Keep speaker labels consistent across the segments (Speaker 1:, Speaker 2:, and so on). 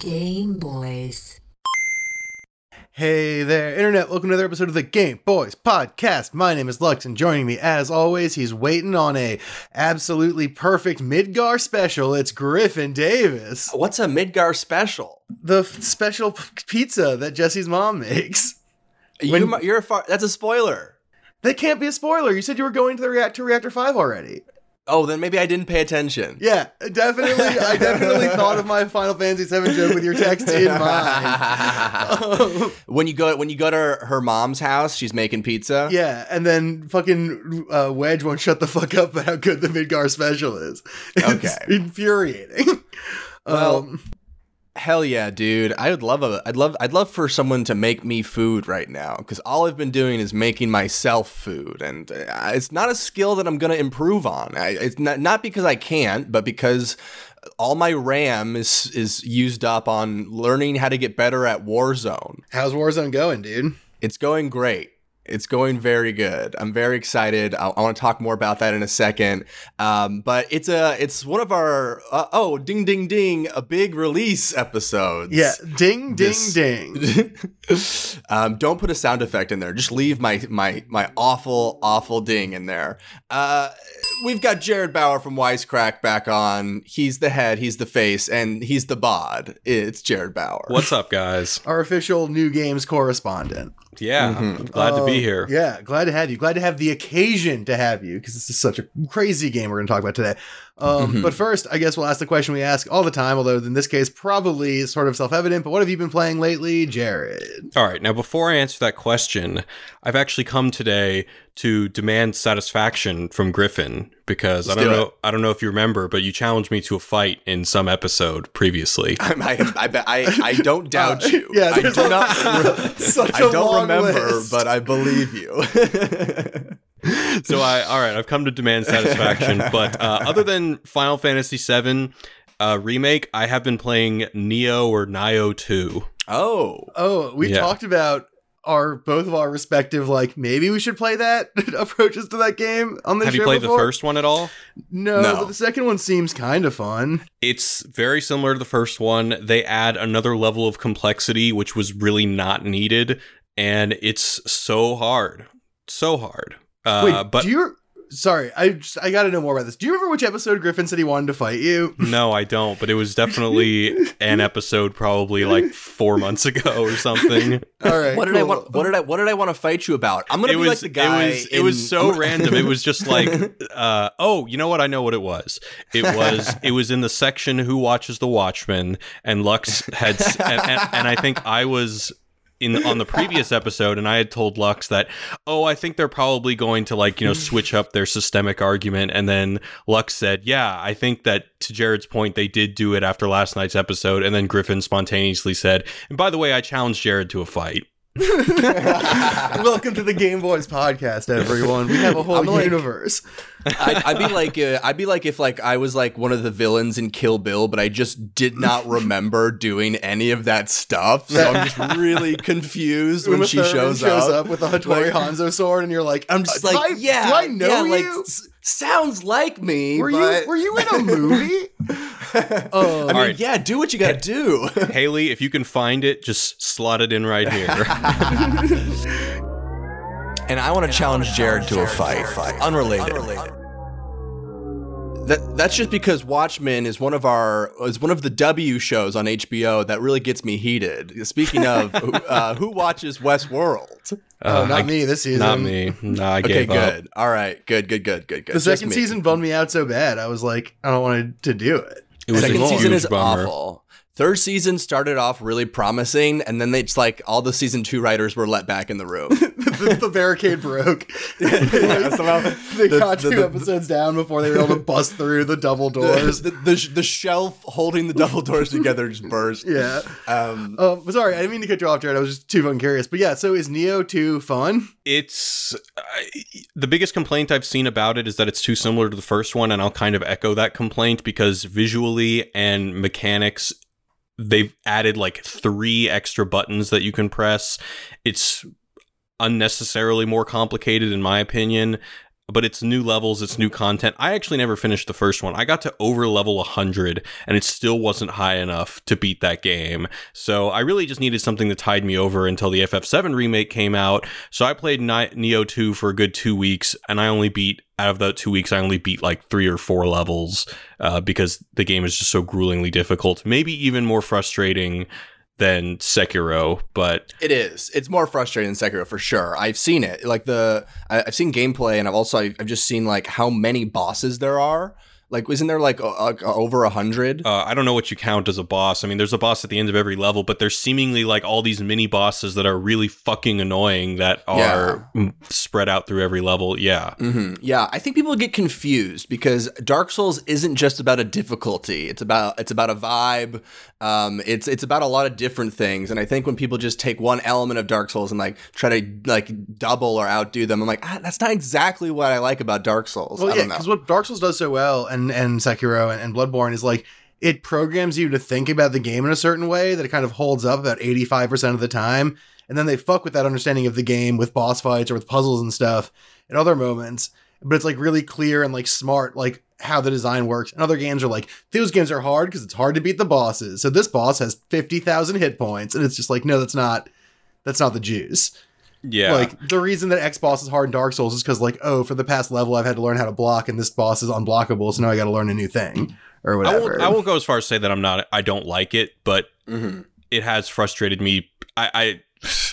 Speaker 1: Game Boys.
Speaker 2: Hey there, Internet. Welcome to another episode of the Game Boys Podcast. My name is Lux, and joining me, as always, he's waiting on a absolutely perfect Midgar special. It's Griffin Davis.
Speaker 3: What's a Midgar special?
Speaker 2: The f- special p- pizza that Jesse's mom makes.
Speaker 3: You,
Speaker 2: when,
Speaker 3: you're a far, that's a spoiler.
Speaker 2: That can't be a spoiler. You said you were going to the reactor Reactor 5 already.
Speaker 3: Oh, then maybe I didn't pay attention.
Speaker 2: Yeah, definitely. I definitely thought of my Final Fantasy 7 joke with your text in mind.
Speaker 3: when you go when you go to her, her mom's house, she's making pizza.
Speaker 2: Yeah, and then fucking uh, Wedge won't shut the fuck up about how good the Midgar special is. It's
Speaker 3: Okay.
Speaker 2: infuriating.
Speaker 3: Well,
Speaker 2: um,
Speaker 3: Hell yeah, dude! I would love a. I'd love. I'd love for someone to make me food right now because all I've been doing is making myself food, and uh, it's not a skill that I'm gonna improve on. I, it's not not because I can't, but because all my RAM is is used up on learning how to get better at Warzone.
Speaker 2: how's Warzone going, dude?
Speaker 3: It's going great. It's going very good. I'm very excited. I, I want to talk more about that in a second. Um, but it's a it's one of our uh, oh ding ding ding a big release episodes.
Speaker 2: Yeah, ding, ding,
Speaker 3: This-
Speaker 2: ding.
Speaker 3: um, don't put a sound effect in there. Just leave my my my awful awful ding in there. Uh, we've got Jared Bauer from Wisecrack back on. He's the head. He's the face, and he's the bod. It's Jared Bauer.
Speaker 4: What's up, guys?
Speaker 2: Our official new games correspondent.
Speaker 4: Yeah,
Speaker 3: Mhm.
Speaker 4: I'm glad to
Speaker 2: Uh,
Speaker 4: be here.
Speaker 2: Yeah, glad to have you. Glad to have the occasion to have you because this is such a crazy game we're going to talk about today. Um,
Speaker 3: Mhm.
Speaker 2: But first, I guess we'll ask the question we ask all the time, although in this case, probably sort of self evident. But what have you been playing lately, Jared?
Speaker 4: All right, now before I answer that question, I've actually come today to demand satisfaction from Griffin because
Speaker 3: Let's
Speaker 4: I don't
Speaker 3: do
Speaker 4: know.
Speaker 3: it.
Speaker 4: I don't know if you remember, but you challenged me to a fight in some episode previously.
Speaker 3: I, I, I, I don't doubt
Speaker 2: Uh,
Speaker 3: you.
Speaker 2: yeah,
Speaker 3: I
Speaker 2: there's
Speaker 3: do
Speaker 2: a-
Speaker 3: not.
Speaker 2: such
Speaker 3: I
Speaker 2: a
Speaker 3: don't
Speaker 2: long
Speaker 3: remember,
Speaker 2: list.
Speaker 3: but I believe you.
Speaker 4: so I, all right, I've come to demand satisfaction. but uh, other than Final Fantasy VII uh, remake, I have been playing Neo or Nio Two.
Speaker 3: oh,
Speaker 2: Oh, we
Speaker 4: Yeah.
Speaker 2: talked about our both of our respective like maybe we should play that approaches to that game on the
Speaker 4: Have
Speaker 2: show
Speaker 4: you played
Speaker 2: before.
Speaker 4: the first one at all?
Speaker 2: No,
Speaker 3: No.
Speaker 2: but the second one seems kind of fun.
Speaker 4: It's very similar to the first one. They add another level of complexity, which was really not needed, and it's so hard, so hard. Uh,
Speaker 2: Wait,
Speaker 4: but
Speaker 2: do you? Sorry, I just, I got to know more about this. Do you remember which episode Griffin said he wanted to fight you?
Speaker 4: no, I don't. But it was definitely an episode, probably like four months ago or something.
Speaker 2: All right,
Speaker 3: what did I want? What did I? What did I want to fight you about? I'm gonna
Speaker 4: It
Speaker 3: be
Speaker 4: was,
Speaker 3: like the guy.
Speaker 4: it was, it was so random. It was just like, uh, oh, you know what? I know what it was. It was, it was in the section "Who Watches the Watchmen," and Lux had, and, and, and I think I was in on the previous episode, and I had told Lux that, oh, I think they're probably going to like you know switch up their systemic argument, and then Lux said, yeah, I think that to Jared's point, they did do it after last night's episode, and then Griffin spontaneously said, and by the way, I challenged Jared to a fight.
Speaker 2: Welcome to the Game Boys podcast, everyone. We have a whole
Speaker 3: I'm like-
Speaker 2: universe.
Speaker 3: I'd, I'd be like, uh, I'd be like if like I was like one of the villains in Kill Bill, but I just did not remember doing any of that stuff. So I'm just really confused when she
Speaker 2: Thurman
Speaker 3: shows, up.
Speaker 2: with a Hattori
Speaker 3: Like-
Speaker 2: Hanzo sword, and you're like,
Speaker 3: I'm just
Speaker 2: uh,
Speaker 3: like,
Speaker 2: I-
Speaker 3: yeah,
Speaker 2: do I know
Speaker 3: yeah,
Speaker 2: you?
Speaker 3: like s- sounds like me.
Speaker 2: were
Speaker 3: but-
Speaker 2: you were you in a movie? Oh,
Speaker 3: I mean,
Speaker 4: right.
Speaker 3: yeah, do what you gotta do.
Speaker 4: Haley, if you can find it, just slot it in right here.
Speaker 3: and I want to challenge Jared to a fight, fight. unrelated. That that's just because Watchmen is one of our is one of the W shows on HBO that really gets me heated. Speaking of, who- uh, who watches Westworld?
Speaker 2: oh,
Speaker 4: Uh,
Speaker 2: not
Speaker 4: I-
Speaker 2: me this season.
Speaker 4: Not me. No, I
Speaker 3: Okay,
Speaker 4: gave up.
Speaker 3: good. All right, good, good, good, good, good.
Speaker 2: The second season bummed me out so bad. I was like, I don't want to do it.
Speaker 4: It was
Speaker 3: Second season is
Speaker 4: bummer.
Speaker 3: awful. Third season started off really promising, and then they just like all the season two writers were let back in the room.
Speaker 2: the, the barricade broke.
Speaker 3: Yeah, somehow
Speaker 2: they
Speaker 3: the-
Speaker 2: got
Speaker 3: the-
Speaker 2: two
Speaker 3: the-
Speaker 2: episodes down before they were able to bust through the double doors.
Speaker 3: the, the, the shelf holding the double doors together just burst.
Speaker 2: yeah.
Speaker 3: Um,
Speaker 2: Um, sorry, I didn't mean to cut you off, Jared. I was just too fucking curious. But yeah, so is Nioh 2 fun?
Speaker 4: It's I the biggest complaint I've seen about it is that it's too similar to the first one, and I'll kind of echo that complaint because visually and mechanics, they've added like three extra buttons that you can press. It's unnecessarily more complicated, in my opinion. But it's new levels, it's new content. I actually never finished the first one. I got to over level 100 and it still wasn't high enough to beat that game. So I really just needed something to tide me over until the FF7 remake came out. So I played Nioh 2 for a good two weeks and I only beat out of the two weeks, I only beat like three or four levels uh, because the game is just so gruelingly difficult. Maybe even more frustrating than Sekiro, but
Speaker 3: it is. It's more frustrating than Sekiro for sure. I've seen it, like the I've seen gameplay, and I've also I've just seen like how many bosses there are. Like, isn't there like over a hundred?
Speaker 4: Uh, I don't know what you count as a boss. I mean, there's a boss at the end of every level, but there's seemingly like all these mini bosses that are really fucking annoying that are yeah. spread out through every level. Yeah.
Speaker 3: Mm-hmm. Yeah. I think people get confused because Dark Souls isn't just about a difficulty. It's about it's about a vibe. Um, it's it's about a lot of different things. And I think when people just take one element of Dark Souls and like try to like double or outdo them, I'm like, ah, that's not exactly what I like about Dark Souls.
Speaker 2: Well, yeah, because what Dark Souls does so well, and and and Sekiro and, and Bloodborne is like it programs you to think about the game in a certain way that it kind of holds up about 85% of the time. And then they fuck with that understanding of the game with boss fights or with puzzles and stuff at other moments. But it's like really clear and like smart, like how the design works. And other games are like, those games are hard because it's hard to beat the bosses. So this boss has 50,000 hit points. And it's just like, no, that's not, that's not the juice.
Speaker 4: Yeah.
Speaker 2: Like the reason that X boss is hard in Dark Souls is because like, oh, for the past level I've had to learn how to block and this boss is unblockable, so now I gotta learn a new thing. Or whatever.
Speaker 4: I won't, I won't go as far as say that I'm not I don't like it, but mm-hmm. it has frustrated me. I, I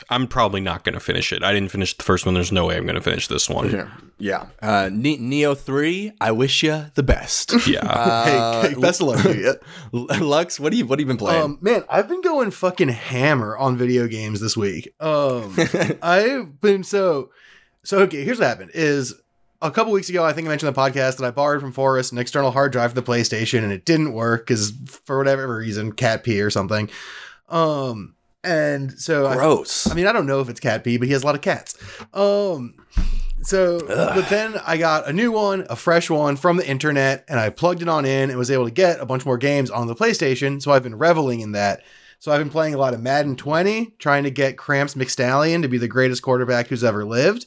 Speaker 4: I'm probably not going to finish it. I didn't finish the first one. There's no way I'm going to finish this one.
Speaker 3: Yeah. Yeah. Uh, ne- Nioh 3, I wish you the best.
Speaker 4: Yeah.
Speaker 2: Uh, hey, hey, best of luck to you.
Speaker 3: Lux, what do you what have you been playing?
Speaker 2: Um, man, I've been going fucking hammer on video games this week. Um, I've been so so okay, here's what happened is a couple weeks ago, I think I mentioned the podcast that I borrowed from Forrest an external hard drive for the PlayStation and it didn't work because for whatever reason, cat pee or something. Um, and so
Speaker 3: gross.
Speaker 2: I, I, mean, I don't know if it's cat pee, but he has a lot of cats. Um, so, Ugh. but then I got a new one, a fresh one from the internet, and I plugged it on in and was able to get a bunch more games on the PlayStation. So I've been reveling in that. So I've been playing a lot of Madden 20, trying to get Cramps McStallion to be the greatest quarterback who's ever lived.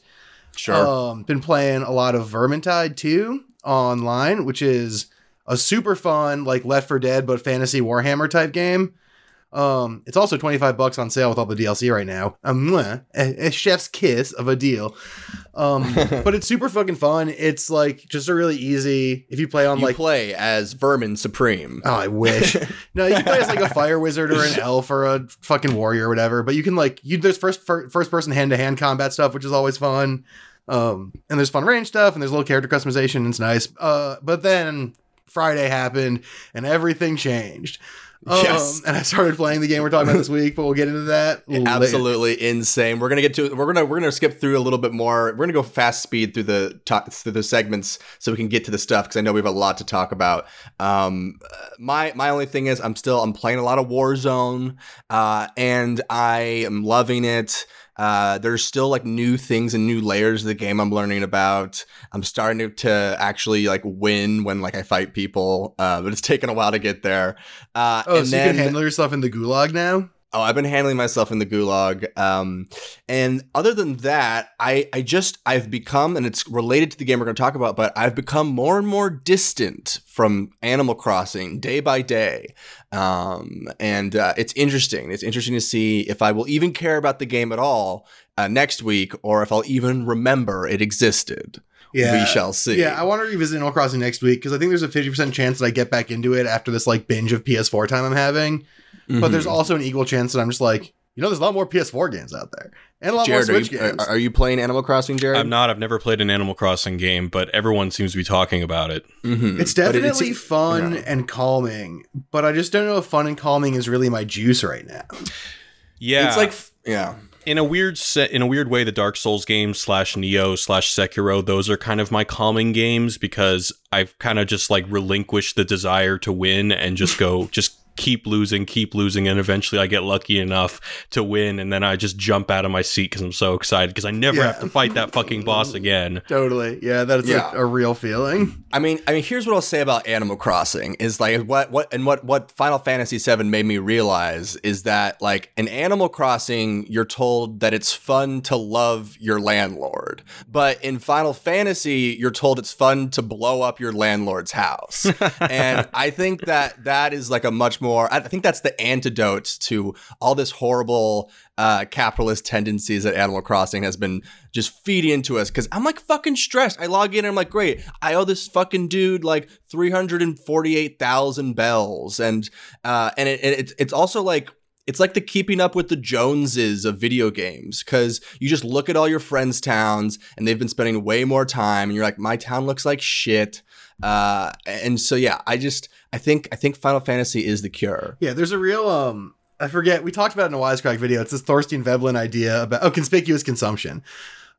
Speaker 3: Sure.
Speaker 2: Um, been playing a lot of Vermintide 2 online, which is a super fun, like Left 4 Dead, but fantasy Warhammer type game. Um, it's also 25 bucks on sale with all the DLC right now. Um, a, a chef's kiss of a deal. Um, but it's super fucking fun. It's like just a really easy if you play on
Speaker 3: you
Speaker 2: like
Speaker 3: play as Vermin Supreme.
Speaker 2: Oh, I wish. no, you play as like a fire wizard or an elf or a fucking warrior or whatever. But you can like you there's first first person hand to hand combat stuff, which is always fun. Um, and there's fun range stuff and there's a little character customization. It's nice. Uh, but then Friday happened and everything changed. Yes. Um, and I started playing the game we're talking about this week, but we'll get into that.
Speaker 3: Absolutely later. insane. We're gonna get to we're gonna we're gonna skip through a little bit more. We're gonna go fast speed through the talk, through the segments so we can get to the stuff because I know we have a lot to talk about. Um, my my only thing is I'm still I'm playing a lot of Warzone, uh, and I am loving it. Uh, there's still like new things and new layers of the game I'm learning about. I'm starting to, to actually like win when like I fight people, uh, but it's taken a while to get there. Uh,
Speaker 2: oh, so then, you can handle yourself in the gulag now?
Speaker 3: Oh, I've been handling myself in the gulag. Um, and other than that, I, I just, I've become, and it's related to the game we're going to talk about, but I've become more and more distant from Animal Crossing day by day. Um, and uh, it's interesting. It's interesting to see if I will even care about the game at all uh, next week or if I'll even remember it existed. Yeah, we shall see.
Speaker 2: Yeah, I want to revisit Animal Crossing next week because I think there's a 50% chance that I get back into it after this like binge of PS4 time I'm having. Mm-hmm. But there's mm-hmm. also an equal chance that I'm just like, you know, there's a lot more PS4 games out there and a lot Jared, more Switch
Speaker 3: are you,
Speaker 2: games.
Speaker 3: Are, you playing Animal Crossing, Jared?
Speaker 4: I'm not. I've never played an Animal Crossing game, but everyone seems to be talking about it.
Speaker 2: Mm-hmm. It's definitely it's, fun yeah. and calming, but I just don't know if fun and calming is really my juice right now.
Speaker 4: Yeah,
Speaker 3: it's like yeah.
Speaker 4: In a weird set, in a weird way, the Dark Souls games slash Nioh slash Sekiro, those are kind of my calming games because I've kind of just like relinquished the desire to win and just go just keep losing, keep losing, and eventually I get lucky enough to win, and then I just jump out of my seat because I'm so excited because I never
Speaker 2: Yeah.
Speaker 4: have to fight that fucking boss again.
Speaker 2: Totally. Yeah, that's
Speaker 3: Yeah.
Speaker 2: A, a real feeling.
Speaker 3: I mean, I mean, here's what I'll say about Animal Crossing is like what what and what what Final Fantasy VII made me realize is that like in Animal Crossing, you're told that it's fun to love your landlord, but in Final Fantasy, you're told it's fun to blow up your landlord's house, and I think that that is like a much more. I think that's the antidote to all this horrible uh, capitalist tendencies that Animal Crossing has been just feeding into us. Because I'm like fucking stressed. I log in and I'm like, great, I owe this fucking dude like three hundred and forty-eight thousand bells, and uh, and it, it, it's it's also like. It's like the keeping up with the Joneses of video games because you just look at all your friends' towns and they've been spending way more time, and you're like, my town looks like shit. Uh, and so yeah, I just I think I think Final Fantasy is the cure.
Speaker 2: Yeah, there's a real um I forget we talked about it in a Wisecrack video. It's this Thorstein Veblen idea about oh conspicuous consumption.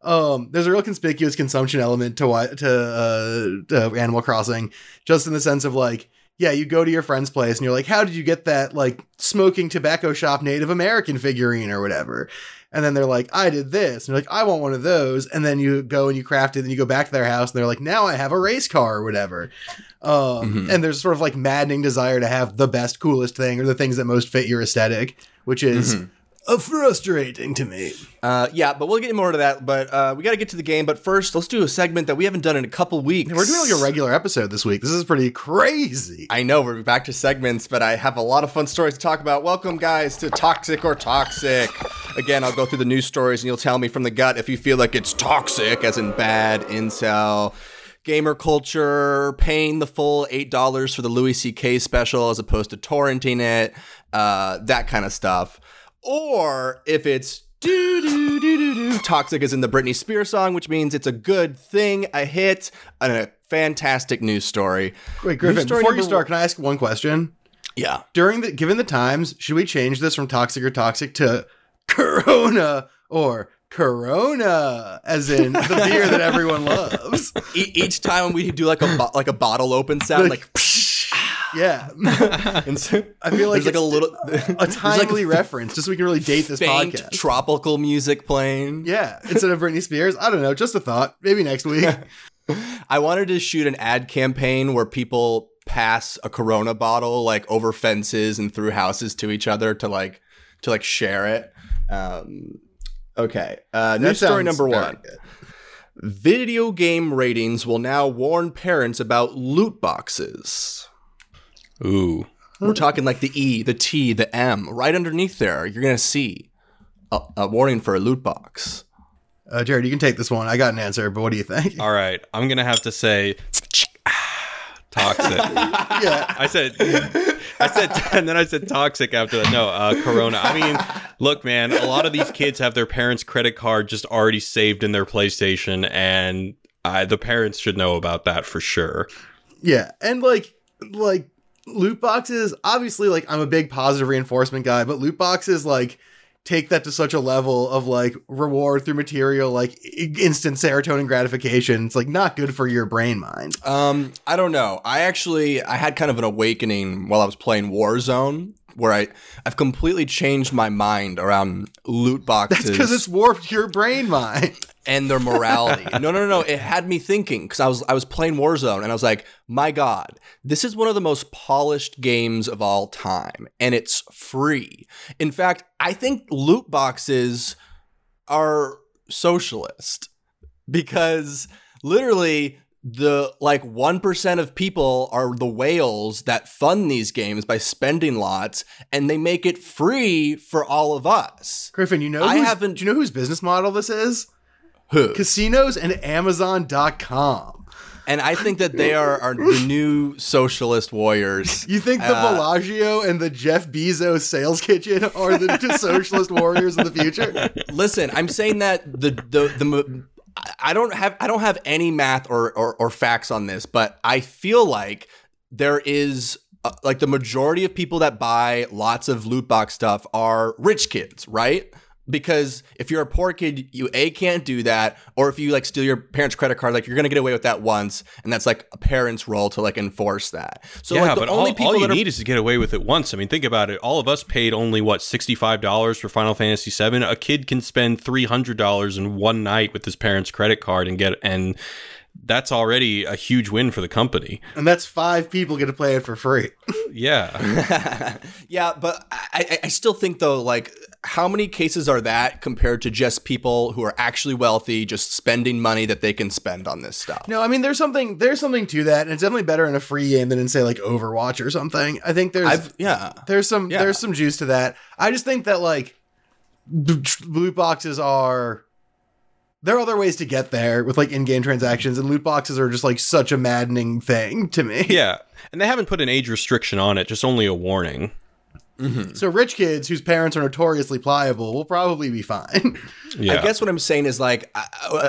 Speaker 2: Um, there's a real conspicuous consumption element to to, uh, to Animal Crossing, just in the sense of like, yeah, you go to your friend's place and you're like, how did you get that like smoking tobacco shop Native American figurine or whatever? And then they're like, I did this. And you're like, I want one of those. And then you go and you craft it, and you go back to their house, and they're like, now I have a race car or whatever. Um,
Speaker 3: Mhm.
Speaker 2: And there's sort of like maddening desire to have the best, coolest thing or the things that most fit your aesthetic, which is
Speaker 3: Mhm.
Speaker 2: Uh, frustrating to me.
Speaker 3: Uh, yeah, but we'll get more to that. But uh, we got to get to the game. But first, let's do a segment that we haven't done in a couple weeks.
Speaker 2: We're doing like a regular episode this week. This is pretty crazy.
Speaker 3: I know we're back to segments, but I have a lot of fun stories to talk about. Welcome, guys, to Toxic or Toxic. Again, I'll go through the news stories and you'll tell me from the gut if you feel like it's toxic, as in bad, incel, gamer culture, paying the full $8 for the Louis C.K. special as opposed to torrenting it, uh, that kind of stuff. Or if it's do do do do do toxic is in the Britney Spears song, which means it's a good thing, a hit, and a fantastic news story.
Speaker 2: Wait, Griffin,
Speaker 3: story
Speaker 2: before you start, can I ask one question?
Speaker 3: Yeah.
Speaker 2: During the given the times, should we change this from toxic or toxic to Corona or Corona, as in the beer that everyone loves?
Speaker 3: E- each time we do like a bo- like a bottle open sound, like,
Speaker 2: Yeah,
Speaker 3: and so
Speaker 2: I feel like
Speaker 3: there's like a little
Speaker 2: a
Speaker 3: there's like
Speaker 2: timely reference, just so we can really date this podcast.
Speaker 3: tropical music playing.
Speaker 2: yeah, instead of Britney Spears, I don't know. Just a thought. Maybe next week.
Speaker 3: I wanted to shoot an ad campaign where people pass a Corona bottle like over fences and through houses to each other to like to like share it. Um, okay, uh, news story number one.
Speaker 2: good.
Speaker 3: Video game ratings will now warn parents about loot boxes.
Speaker 4: Ooh.
Speaker 3: We're talking like the E, the T, the M. Right underneath there, you're going to see a, a warning for a loot box.
Speaker 2: Uh, Jared, you can take this one. I got an answer, but what do you think?
Speaker 4: All right. I'm going to have to say toxic.
Speaker 2: yeah,
Speaker 4: I said, I said, and then I said toxic after that. No, uh, Corona. I mean, look, man, a lot of these kids have their parents' credit card just already saved in their PlayStation, and uh, the parents should know about that for sure.
Speaker 2: yeah, and like, like loot boxes. Obviously, like I'm a big positive reinforcement guy, but loot boxes like take that to such a level of like reward through material, like instant serotonin gratification. It's like not good for your brain mind.
Speaker 3: Um, I don't know. I actually I had kind of an awakening while I was playing Warzone, where I I've completely changed my mind around loot boxes.
Speaker 2: That's because it's warped your brain mind.
Speaker 3: And their morality. no, no, no, no. It had me thinking because I was I was playing Warzone and I was like, my God, this is one of the most polished games of all time, and it's free. In fact, I think loot boxes are socialist because literally the like 1% of people are the whales that fund these games by spending lots and they make it free for all of us.
Speaker 2: Griffin, you know,
Speaker 3: I haven't-
Speaker 2: Do you know whose business model this is?
Speaker 3: Who?
Speaker 2: Casinos and Amazon.com.
Speaker 3: And I think that they are, are the new socialist warriors.
Speaker 2: You think the
Speaker 3: Uh,
Speaker 2: Bellagio and the Jeff Bezos sales kitchen are the socialist warriors of the future?
Speaker 3: Listen, I'm saying that the the the I don't have I don't have any math or or, or facts on this, but I feel like there is uh, like the majority of people that buy lots of loot box stuff are rich kids, right? Because if you're a poor kid, you a can't do that, or if you like steal your parents' credit card, like you're gonna get away with that once, and that's like a parent's role to like enforce that. So
Speaker 4: yeah,
Speaker 3: like the
Speaker 4: but
Speaker 3: only
Speaker 4: all,
Speaker 3: people
Speaker 4: all you
Speaker 3: that are
Speaker 4: need is to get away with it once. I mean, think about it. All of us paid only what sixty five dollars for Final Fantasy 7 A kid can spend three hundred dollars in one night with his parents' credit card and get and that's already a huge win for the company.
Speaker 2: And that's five people get to play it for free.
Speaker 4: Yeah.
Speaker 3: yeah, but I, I- I still think though, like, how many cases are that compared to just people who are actually wealthy, just spending money that they can spend on this stuff?
Speaker 2: No, I mean there's something there's something to that, and it's definitely better in a free game than in say like Overwatch or something. I think there's
Speaker 3: I've yeah.
Speaker 2: there's some
Speaker 3: Yeah.
Speaker 2: there's some juice to that. I just think that like loot boxes are there are other ways to get there with like in-game transactions, and loot boxes are just like such a maddening thing to me.
Speaker 4: yeah. And they haven't put an age restriction on it, just only a warning.
Speaker 2: So rich kids whose parents are notoriously pliable will probably be fine.
Speaker 4: Yeah.
Speaker 3: I guess what I'm saying is like uh,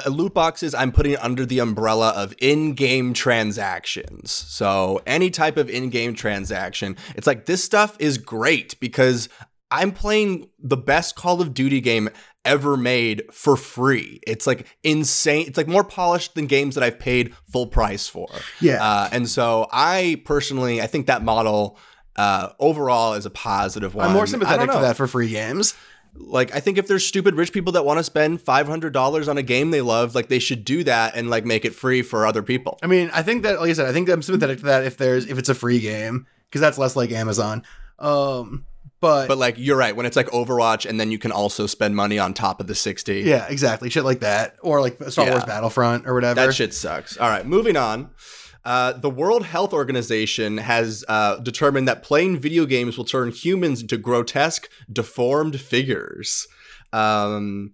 Speaker 3: uh, loot boxes. I'm putting under the umbrella of in-game transactions. So any type of in-game transaction, it's like this stuff is great because I'm playing the best Call of Duty game ever made for free. It's like insane. It's like more polished than games that I've paid full price for.
Speaker 2: Yeah.
Speaker 3: Uh, and so I personally, I think that model uh, overall is a positive one.
Speaker 2: I'm more sympathetic to that for free games.
Speaker 3: like I think if there's stupid rich people that want to spend five hundred dollars on a game they love, like they should do that and like make it free for other people.
Speaker 2: I mean, I think that, like I said, I think I'm sympathetic to that if there's if it's a free game because that's less like Amazon. Um, but,
Speaker 3: But like you're right, when it's like Overwatch and then you can also spend money on top of the sixty.
Speaker 2: yeah, exactly, shit like that, or like Star
Speaker 3: Yeah.
Speaker 2: Wars Battlefront or whatever.
Speaker 3: That shit sucks. All right, moving on. Uh, the World Health Organization has uh, determined that playing video games will turn humans into grotesque, deformed figures. Um,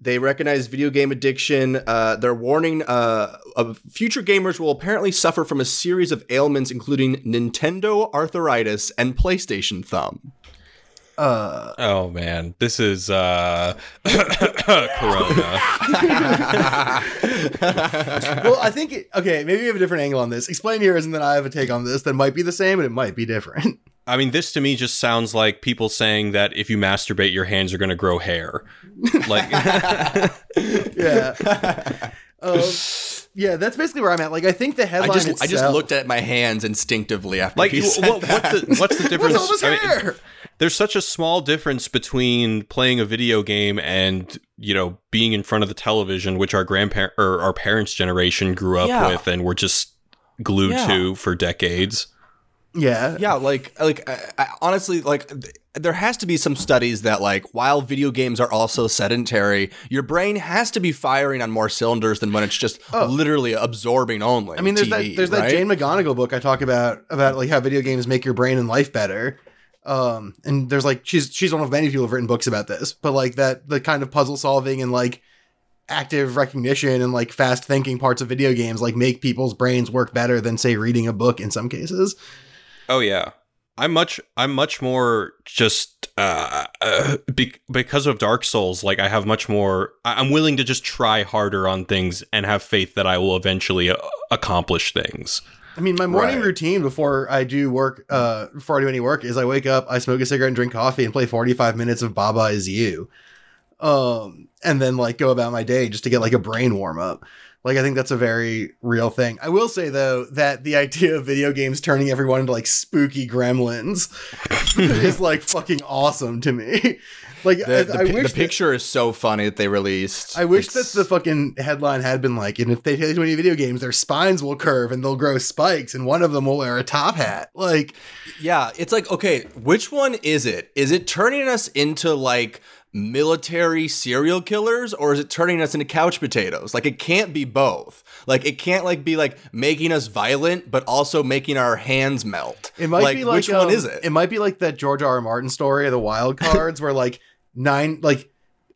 Speaker 3: they recognize video game addiction. Uh, they're warning uh, of future gamers will apparently suffer from a series of ailments, including Nintendo arthritis and PlayStation thumb.
Speaker 2: Uh,
Speaker 4: Oh man, this is uh Corona.
Speaker 2: well, I think it, okay, maybe we have a different angle on this. Explain yours, and then I have a take on this that might be the same, and it might be different.
Speaker 4: I mean, this to me just sounds like people saying that if you masturbate, your hands are going to grow hair. Like,
Speaker 2: yeah. Um, yeah, that's basically where I'm at. Like, I think the
Speaker 3: I
Speaker 2: headline
Speaker 3: just
Speaker 2: itself,
Speaker 3: I just looked at my hands instinctively after
Speaker 4: like
Speaker 3: you said
Speaker 4: what, what the, what's the difference?
Speaker 2: What's all this
Speaker 4: I mean,
Speaker 2: hair?
Speaker 4: There's such a small difference between playing a video game and you know being in front of the television, which our grandparent or our parents' generation grew up
Speaker 3: Yeah.
Speaker 4: with and were just glued
Speaker 3: Yeah.
Speaker 4: to for decades.
Speaker 2: Yeah.
Speaker 3: Yeah, like like I, I, honestly, like th- there has to be some studies that like while video games are also sedentary, your brain has to be firing on more cylinders than when it's just oh. literally absorbing only.
Speaker 2: Oh. I mean, there's
Speaker 3: TV,
Speaker 2: that there's that? Jane McGonigal book I talk about about like how video games make your brain and life better. Um, and there's like she's she's one of many people who've written books about this, but like that the kind of puzzle solving and like active recognition and like fast thinking parts of video games like make people's brains work better than say reading a book in some cases.
Speaker 4: Oh yeah. I'm much I'm much more just uh, uh be- because of Dark Souls like I have much more I- I'm willing to just try harder on things and have faith that I will eventually uh, accomplish things.
Speaker 2: I mean, my morning
Speaker 3: Right.
Speaker 2: routine before I do work, uh, before I do any work, is I wake up, I smoke a cigarette and drink coffee and play 45 minutes of Baba Is You. Um, and then like go about my day just to get like a brain warm up. Like, I think that's a very real thing. I will say though that the idea of video games turning everyone into like spooky gremlins is like fucking awesome to me. Like,
Speaker 3: The, the,
Speaker 2: I
Speaker 3: pi-
Speaker 2: wish
Speaker 3: the picture is so funny that they released.
Speaker 2: I wish
Speaker 3: It's-
Speaker 2: that the fucking headline had been like, and if they play too many video games, their spines will curve and they'll grow spikes, and one of them will wear a top hat. Like,
Speaker 3: Yeah, it's like, okay, which one is it? Is it turning us into like military serial killers or is it turning us into couch potatoes? Like it can't be both. Like it can't like be like making us violent but also making our hands melt.
Speaker 2: it might be like
Speaker 3: which one
Speaker 2: um,
Speaker 3: is it?
Speaker 2: It might be like that George R. R. Martin story of the wild cards, where like nine, like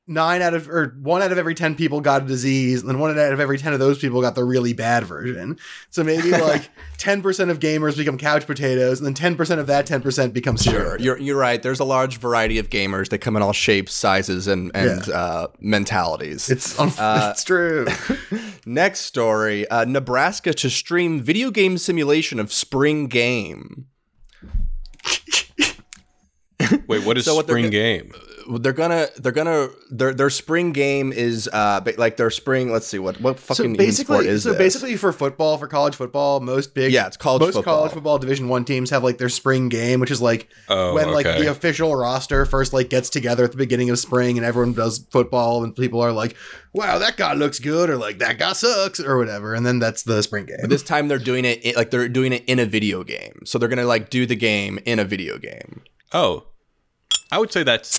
Speaker 2: nine out of or one out of every ten people got a disease, and then one out of every ten of those people got the really bad version. So maybe like ten percent of gamers become couch potatoes, and then ten percent of that ten percent becomes
Speaker 3: Sure, you're you're right. There's a large variety of gamers that come in all shapes, sizes, and and uh, mentalities.
Speaker 2: It's un-
Speaker 3: Uh,
Speaker 2: it's true.
Speaker 3: Next story: uh, Nebraska to stream video game simulation of spring game.
Speaker 4: Wait, what is
Speaker 3: So what
Speaker 4: spring
Speaker 3: go-
Speaker 4: game?
Speaker 3: They're gonna they're gonna their their spring game is uh like their spring. Let's see what what
Speaker 2: So
Speaker 3: fucking even sport
Speaker 2: basically,
Speaker 3: is
Speaker 2: so
Speaker 3: this?
Speaker 2: basically for football, for college football, most big
Speaker 3: Yeah, it's college
Speaker 2: most
Speaker 3: football.
Speaker 2: college football Division One teams have like their spring game, which is like
Speaker 4: Oh,
Speaker 2: when like the official roster first like gets together at the beginning of spring, and everyone does football, and people are like, "Wow, that guy looks good," or like "That guy sucks," or whatever, and then that's the spring game.
Speaker 3: But this time they're doing it i- like they're doing it in a video game. So they're gonna like do the game in a video game.
Speaker 4: Oh, I would say that's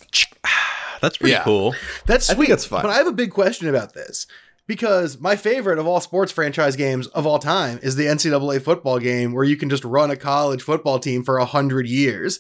Speaker 4: that's pretty
Speaker 3: Yeah.
Speaker 4: cool.
Speaker 2: That's
Speaker 3: I think
Speaker 2: sweet.
Speaker 3: that's fun.
Speaker 2: But I have a big question about this because my favorite of all sports franchise games of all time is the NCAA football game where you can just run a college football team for a hundred years.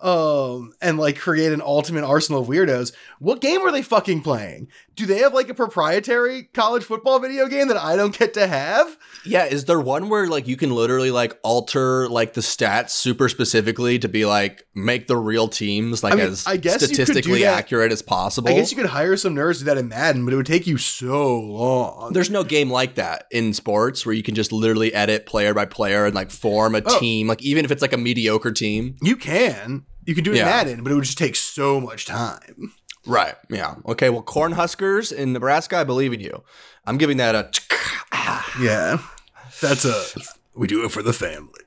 Speaker 2: Um, and like create an ultimate arsenal of weirdos. What game are they fucking playing? Do they have like a proprietary college football video game that I don't get to have?
Speaker 3: Yeah, is there one where like you can literally like alter like the stats super specifically to be like make the real teams like
Speaker 2: I mean,
Speaker 3: as
Speaker 2: I guess you could do
Speaker 3: statistically accurate as possible?
Speaker 2: I guess you could hire some nerds to do that in Madden, but it would take you so long.
Speaker 3: There's no game like that in sports where you can just literally edit player by player and like form a
Speaker 2: Oh.
Speaker 3: team, like even if it's like a mediocre team.
Speaker 2: you can. You could do it in
Speaker 3: Yeah.
Speaker 2: Madden, but it would just take so much time.
Speaker 3: Right. Yeah. Okay. Well, Cornhuskers in Nebraska, I believe in you. I'm giving that a.
Speaker 2: Yeah. That's a we do it for the family.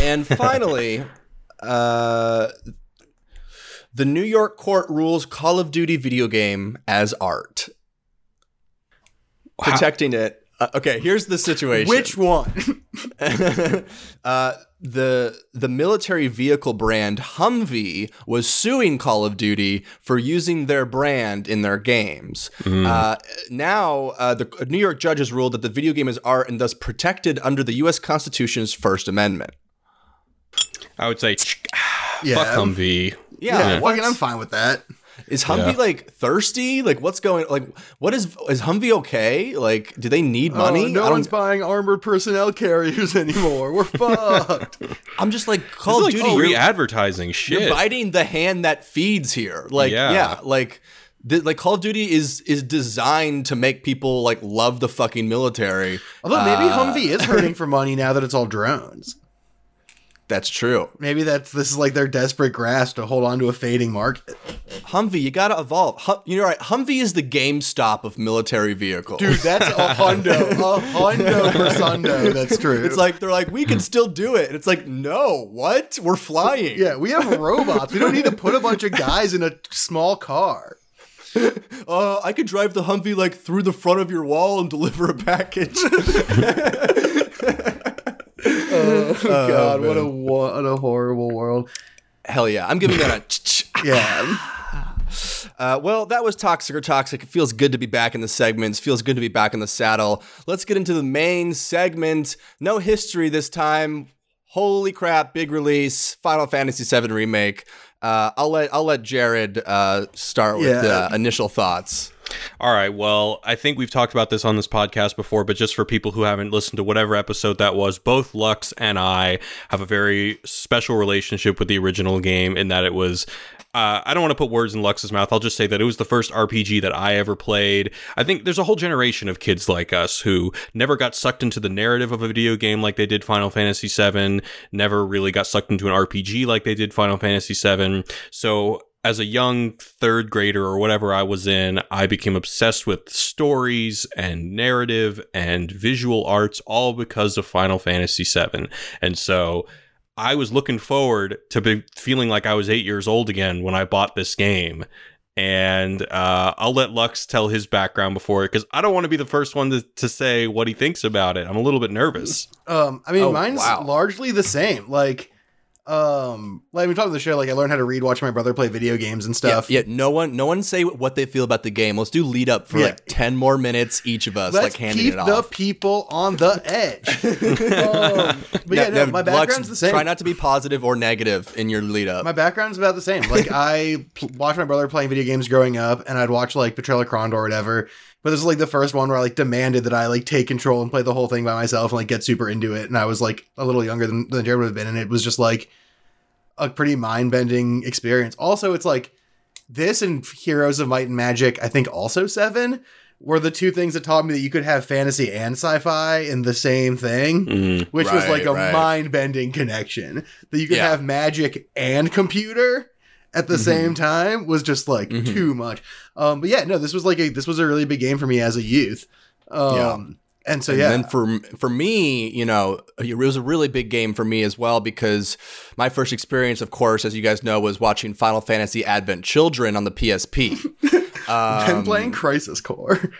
Speaker 3: And finally, uh, the New York court rules Call of Duty video game as art, protecting it. Uh, okay, here's the situation.
Speaker 2: Which one?
Speaker 3: uh, the the military vehicle brand Humvee was suing Call of Duty for using their brand in their games. Uh, now, uh, the New York judge has ruled that the video game is art and thus protected under the U.S. Constitution's First Amendment.
Speaker 4: I would say
Speaker 2: Yeah.
Speaker 4: fuck Humvee.
Speaker 2: yeah,
Speaker 3: Yeah, what?
Speaker 2: fucking I'm fine with that.
Speaker 3: Is Humvee
Speaker 4: Yeah.
Speaker 3: like thirsty? Like, what's going? Like, what is is Humvee okay? Like, do they need money?
Speaker 2: Oh, no
Speaker 3: I
Speaker 2: one's buying armored personnel carriers anymore. We're fucked.
Speaker 3: I'm just like
Speaker 4: This
Speaker 3: Call
Speaker 4: is
Speaker 3: of
Speaker 4: like
Speaker 3: Duty.
Speaker 4: free
Speaker 3: you're-
Speaker 4: advertising
Speaker 3: You're biting the hand that feeds here. Like, yeah,
Speaker 4: Yeah.
Speaker 3: like, th- like Call of Duty is is designed to make people like love the fucking military.
Speaker 2: Although maybe
Speaker 3: Uh,
Speaker 2: Humvee is hurting for money now that it's all drones.
Speaker 3: That's true.
Speaker 2: Maybe that's this is like their desperate grasp to hold on to a fading market.
Speaker 3: Humvee, you gotta evolve. Hum- you're right. Humvee is the GameStop of military vehicles.
Speaker 2: Dude, that's a hundo, a hundo persundo. That's true.
Speaker 3: it's like they're like, we can still do it. And it's like, no, what? We're flying.
Speaker 2: yeah, we have robots. We don't need to put a bunch of guys in a small car.
Speaker 3: Uh, I could drive the Humvee like through the front of your wall and deliver a package.
Speaker 2: Oh, God, what a what a horrible world.
Speaker 3: Hell yeah, I'm giving that a. ch-ch.
Speaker 2: Yeah.
Speaker 3: Uh, well, that was Toxic or Toxic. It feels good to be back in the segments. Feels good to be back in the saddle. Let's get into the main segment. No history this time. Holy crap! Big release. Final Fantasy VII remake. Uh, I'll let I'll let Jared uh, start with
Speaker 2: Yeah.
Speaker 3: initial thoughts.
Speaker 4: All right. Well, I think we've talked about this on this podcast before, but just for people who haven't listened to whatever episode that was, both Lux and I have a very special relationship with the original game in that it was. Uh, I don't want to put words in Lux's mouth. I'll just say that it was the first RPG that I ever played. I think there's a whole generation of kids like us who never got sucked into the narrative of a video game like they did Final Fantasy VII, never really got sucked into an RPG like they did Final Fantasy VII. So as a young third grader or whatever I was in, I became obsessed with stories and narrative and visual arts, all because of Final Fantasy VII. And so I was looking forward to be feeling like I was eight years old again when I bought this game. And uh, I'll let Lux tell his background before it because I don't want to be the first one to, to say what he thinks about it. I'm a little bit nervous.
Speaker 2: Um, I mean,
Speaker 3: Oh,
Speaker 2: mine's
Speaker 3: wow.
Speaker 2: largely the same. Like, um, like we talked about the show. Like, I learned how to read, watch my brother play video games and stuff.
Speaker 3: Yeah, no one, no one say what they feel about the game. Let's do lead up for
Speaker 2: Yeah.
Speaker 3: like ten more minutes each of us,
Speaker 2: Let's
Speaker 3: like handing
Speaker 2: keep
Speaker 3: it
Speaker 2: the people on the edge. um, but yeah, no, my
Speaker 3: Lux,
Speaker 2: background's the same.
Speaker 3: Try not to be positive or negative in your lead up.
Speaker 2: My background's about the same. Like I pl- watched my brother playing video games growing up, and I'd watch like Betrayal of Krondor or whatever. But this is like the first one where I like demanded that I like take control and play the whole thing by myself and like get super into it. And I was like a little younger than, than Jared would have been, and it was just like a pretty mind bending experience. Also, it's like this and Heroes of Might and Magic. I think also seven were the two things that taught me that you could have fantasy and sci-fi in the same thing
Speaker 4: Mm.
Speaker 2: which was like a
Speaker 3: right.
Speaker 2: mind bending connection that you could
Speaker 3: Yeah.
Speaker 2: have magic and computer at the
Speaker 3: Mhm.
Speaker 2: same time was just like
Speaker 3: Mhm.
Speaker 2: too much. Um, but yeah, no, this was like a this was a really big game for me as a youth. Um,
Speaker 3: Yeah.
Speaker 2: and so yeah, and
Speaker 3: then for for me, you know, it was a really big game for me as well because my first experience, of course, as you guys know, was watching Final Fantasy Advent Children on the PSP. Um,
Speaker 2: playing Crisis Core.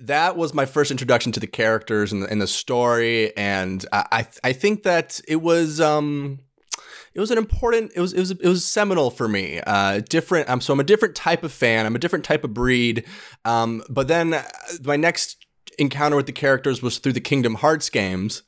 Speaker 3: that was my first introduction to the characters and the, and the story, and I I, I think that it was um it was an important it was it was it was seminal for me. Uh, different. Um, so I'm a different type of fan. I'm a different type of breed. Um, but then uh, my next encounter with the characters was through the Kingdom Hearts games.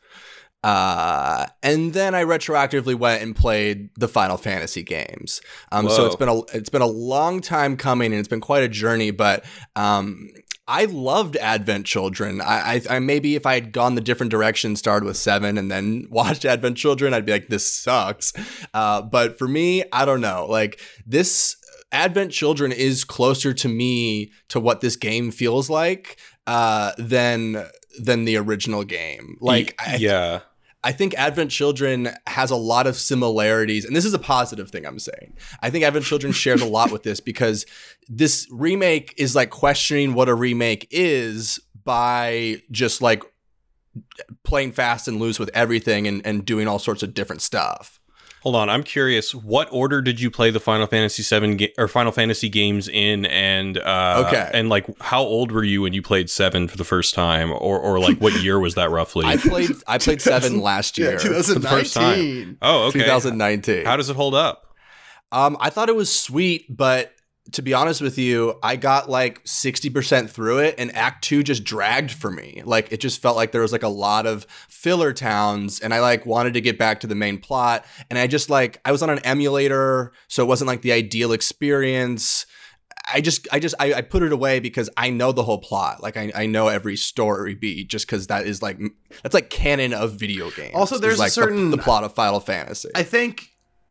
Speaker 3: Uh, and then I retroactively went and played the Final Fantasy games. Um, so it's been a it's been a long time coming, and it's been quite a journey. But um, I loved Advent Children. I, I, I maybe if I had gone the different direction, started with seven, and then watched Advent Children, I'd be like, this sucks. Uh, but for me, I don't know. Like this Advent Children is closer to me to what this game feels like uh, than than the original game. Like,
Speaker 4: yeah.
Speaker 3: I think Advent Children has a lot of similarities, and this is a positive thing I'm saying. I think Advent Children shares a lot with this because this remake is like questioning what a remake is by just like playing fast and loose with everything and, and doing all sorts of different stuff.
Speaker 4: Hold on, I'm curious. What order did you play the Final Fantasy Seven ga- or Final Fantasy games in? And uh,
Speaker 3: Okay.
Speaker 4: and like, how old were you when you played Seven for the first time, or or like what year was that roughly?
Speaker 3: I played I played seven last year,
Speaker 4: the first
Speaker 2: 2019.
Speaker 4: oh, okay.
Speaker 3: 2019.
Speaker 4: How does it hold up?
Speaker 3: Um, I thought it was sweet, but to be honest with you, I got like 60% through it and act 2 just dragged for me. Like it just felt like there was like a lot of filler towns and I like wanted to get back to the main plot and I just like I was on an emulator, so it wasn't like the ideal experience. I just I just I, I put it away because I know the whole plot. Like I, I know every story beat just because that is like that's like canon of video games.
Speaker 2: Also, there's a
Speaker 3: like the-
Speaker 2: certain-
Speaker 3: the, plot of Final Fantasy.
Speaker 2: I think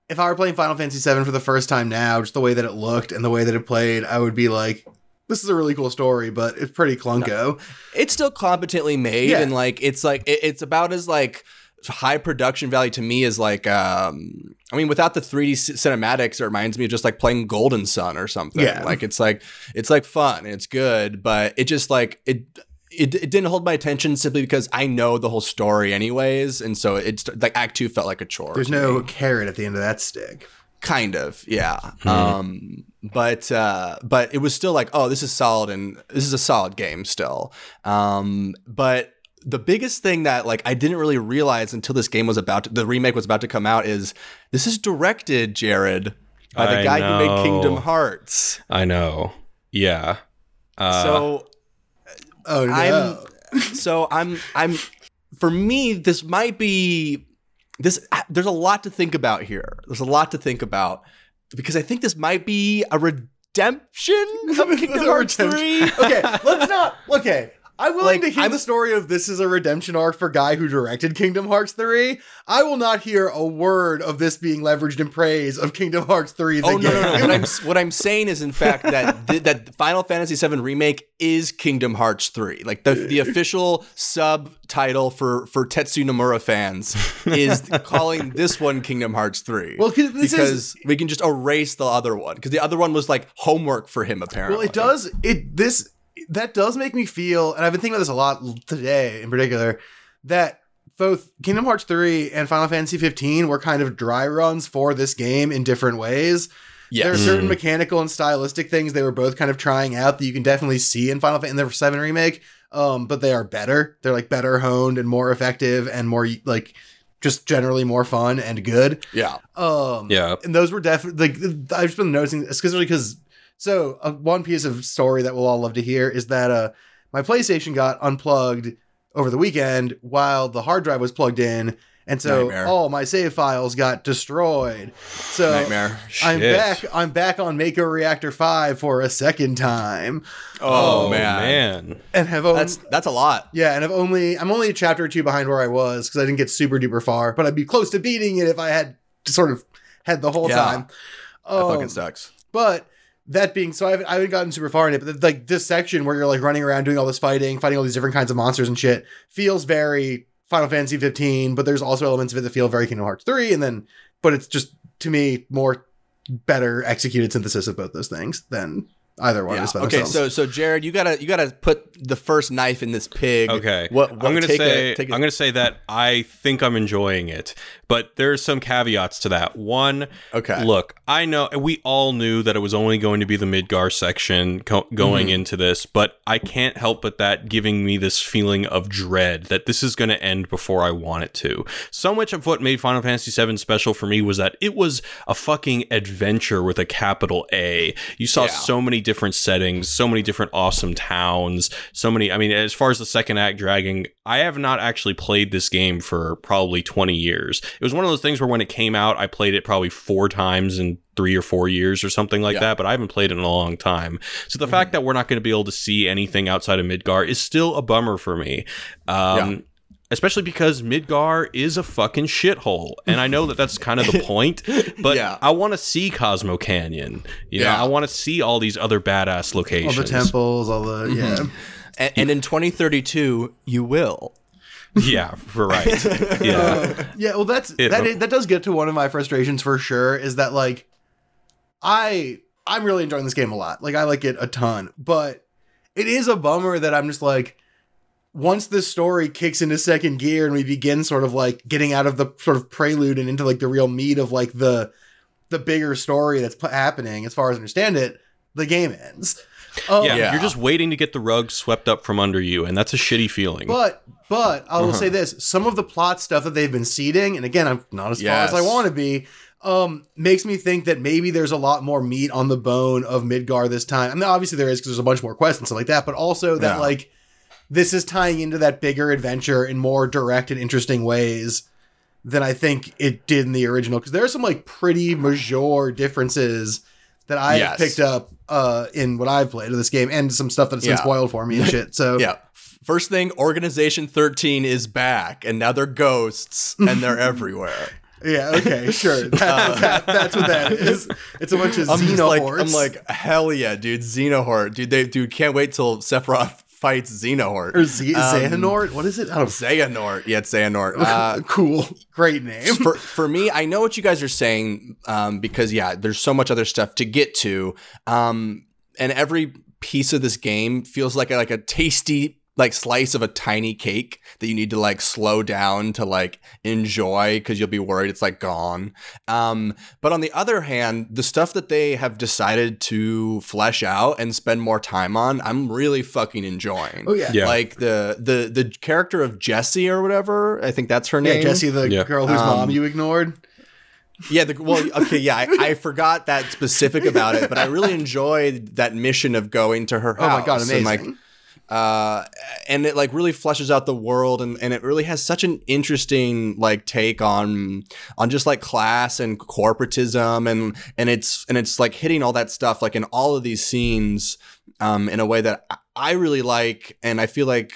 Speaker 2: if I were playing Final Fantasy VII for the first time now, just the way that it looked and the way that it played, I would be like, "This is a really cool story, but it's pretty clunko."
Speaker 3: it's still competently made
Speaker 2: Yeah.
Speaker 3: and like it's like it- it's about as like high production value to me as like um i mean without the 3d c- cinematics it reminds me of just like playing golden sun or something
Speaker 2: Yeah.
Speaker 3: like it's like it's like fun and it's good but it just like it it, it didn't hold my attention simply because I know the whole story anyways, and so it's like Act Two felt like a chore.
Speaker 2: There's no
Speaker 3: me.
Speaker 2: carrot at the end of that stick.
Speaker 3: kind of yeah um but uh but it was still like oh this is solid and this is a solid game still um but the biggest thing that like i didn't really realize until this game was about to, the remake was about to come out is this is directed jared by the
Speaker 4: I
Speaker 3: guy who made kingdom hearts
Speaker 4: I know. Yeah. Uh,
Speaker 3: so
Speaker 2: Oh no!
Speaker 3: I'm so I'm I'm for me this might be this there's a lot to think about here. There's a lot to think about because I think this might be a redemption of Kingdom
Speaker 2: The
Speaker 3: Hearts 3.
Speaker 2: okay, let's not. Okay, I'm willing
Speaker 3: Like,
Speaker 2: to hear
Speaker 3: I'm-
Speaker 2: the story of this is a redemption arc for guy who directed Kingdom Hearts 3. I will not hear a word of this being leveraged in praise of Kingdom Hearts 3. The
Speaker 3: Oh no,
Speaker 2: game.
Speaker 3: no, no! What I'm what I'm saying is, in fact, that th- that Final Fantasy VII remake is Kingdom Hearts three. Like the the official subtitle for for Tetsu Nomura fans is calling this one Kingdom Hearts three.
Speaker 2: Well, 'cause this is-
Speaker 3: because we can just erase the other one because the other one was like homework for him apparently.
Speaker 2: Well, it does. It this that does make me feel, and I've been thinking about this a lot today, in particular, that both Kingdom Hearts three and Final Fantasy fifteen were kind of dry runs for this game in different ways. There are
Speaker 3: Yes.
Speaker 2: certain mechanical and stylistic things they were both kind of trying out that you can definitely see in Final Fantasy in the seven remake. Um, but they are better. They're like better honed and more effective and more like just generally more fun and good.
Speaker 3: Yeah.
Speaker 2: Um,
Speaker 4: Yeah.
Speaker 2: and those were definitely like I've just been noticing, especially because so uh, one piece of story that we'll all love to hear is that uh my PlayStation got unplugged over the weekend while the hard drive was plugged in, and so
Speaker 3: Nightmare.
Speaker 2: all my save files got destroyed. So
Speaker 3: Nightmare.
Speaker 2: I'm
Speaker 4: Shit.
Speaker 2: back. I'm back on Mako Reactor Five for a second time,
Speaker 3: Oh,
Speaker 4: Oh,
Speaker 3: man.
Speaker 4: man.
Speaker 2: and have only,
Speaker 3: That's that's a lot.
Speaker 2: yeah, and I've only I'm only a chapter or two behind where I was because I didn't get super duper far, but I'd be close to beating it if I had sort of had the whole
Speaker 3: Yeah.
Speaker 2: time.
Speaker 3: That
Speaker 2: Um,
Speaker 3: fucking sucks.
Speaker 2: but that being so, I haven't, I haven't gotten super far in it. But like this section where you're like running around doing all this fighting, fighting all these different kinds of monsters and shit, feels very Final Fantasy 15. But there's also elements of it that feel very Kingdom Hearts 3, and then but it's just to me more better executed synthesis of both those things than either one
Speaker 3: Yeah.
Speaker 2: is by
Speaker 3: Okay,
Speaker 2: themselves.
Speaker 3: so so Jared, you gotta you gotta put the first knife in this pig.
Speaker 4: Okay.
Speaker 3: What, what
Speaker 4: I'm gonna
Speaker 3: take a-
Speaker 4: say
Speaker 3: take a-
Speaker 4: I'm gonna say that I think I'm enjoying it, but there's some caveats to that. One,
Speaker 3: Okay.
Speaker 4: look, I know we all knew that it was only going to be the Midgar section co- going
Speaker 3: Mm-hmm.
Speaker 4: into this, but I can't help but that giving me this feeling of dread that this is going to end before I want it to. So much of what made Final Fantasy VII special for me was that it was a fucking adventure with a capital A. You saw
Speaker 3: Yeah.
Speaker 4: so many different settings, so many different awesome towns, so many. I mean, as far as the second act dragging, I have not actually played this game for probably 20 years. It was one of those things where when it came out, I played it probably four times in three or four years or something like
Speaker 3: Yeah.
Speaker 4: that, but I haven't played it in a long time. So the fact that we're not going to be able to see anything outside of Midgar is still a bummer for me. Um,
Speaker 3: Yeah.
Speaker 4: Especially because Midgar is a fucking shithole. And I know that that's kind of the point, but
Speaker 3: Yeah.
Speaker 4: I want to see Cosmo Canyon. You know,
Speaker 3: Yeah.
Speaker 4: I want to see all these other badass locations.
Speaker 2: all the temples, all the
Speaker 3: Mm-hmm.
Speaker 2: yeah.
Speaker 3: and, and in 2032, you will.
Speaker 4: Yeah, for right. Yeah.
Speaker 2: Yeah, well, that's
Speaker 4: It-
Speaker 2: that. is- that does get to one of my frustrations for sure. Is that like, I I'm really enjoying this game a lot. Like I like it a ton, but it is a bummer that I'm just like, once this story kicks into second gear and we begin sort of like getting out of the sort of prelude and into like the real meat of like the the bigger story that's p- happening, as far as I understand it, the game ends. Um,
Speaker 4: yeah,
Speaker 3: Yeah.
Speaker 4: you're just waiting to get the rug swept up from under you, and that's a shitty feeling.
Speaker 2: But but I will
Speaker 3: Uh-huh.
Speaker 2: say this: some of the plot stuff that they've been seeding, and again, I'm not as far as I want to be, um, makes me think that maybe there's a lot more meat on the bone of Midgar this time. I mean, obviously there is because there's a bunch more quests and stuff like that, but also that
Speaker 3: Yeah.
Speaker 2: like this is tying into that bigger adventure in more direct and interesting ways than I think it did in the original. Because there are some like pretty major differences that I've
Speaker 3: Yes.
Speaker 2: picked up uh, in what I've played of this game, and some stuff that's been spoiled for me and shit. So
Speaker 3: Yeah. First thing, Organization 13 is back, and now they're ghosts, and they're everywhere.
Speaker 2: Yeah, okay, sure. That, that- that's what that is. It's a bunch of
Speaker 3: I'm just like. I'm like, hell yeah, dude, Xenohort, dude. They, dude, can't wait till Sephiroth fights Xenohort
Speaker 2: or Z-
Speaker 3: Um,
Speaker 2: Xehanort? What is it? I don't
Speaker 3: Xehanort. Yeah, it's Xehanort. Uh,
Speaker 2: cool. Great name.
Speaker 3: for for me, I know what you guys are saying um, because yeah, there's so much other stuff to get to, um, and every piece of this game feels like a, like a tasty like slice of a tiny cake that you need to like slow down to like enjoy because you'll be worried it's like gone. Um, but on the other hand, the stuff that they have decided to flesh out and spend more time on, I'm really fucking enjoying.
Speaker 2: Oh yeah.
Speaker 4: Yeah.
Speaker 3: Like the the the character of Jessie or whatever, I think that's her
Speaker 2: Yeah,
Speaker 3: name.
Speaker 2: Jessie, the
Speaker 4: Yeah.
Speaker 2: girl whose
Speaker 3: Um,
Speaker 2: mom you ignored.
Speaker 3: Yeah, the, well, okay, yeah, I, I forgot that specific about it, but I really enjoyed that mission of going to her
Speaker 2: Oh my god, amazing.
Speaker 3: And like, uh, and it like really fleshes out the world, and, and it really has such an interesting like take on on just like class and corporatism, and and it's and it's like hitting all that stuff like in all of these scenes, um, in a way that I- I really like, and I feel like.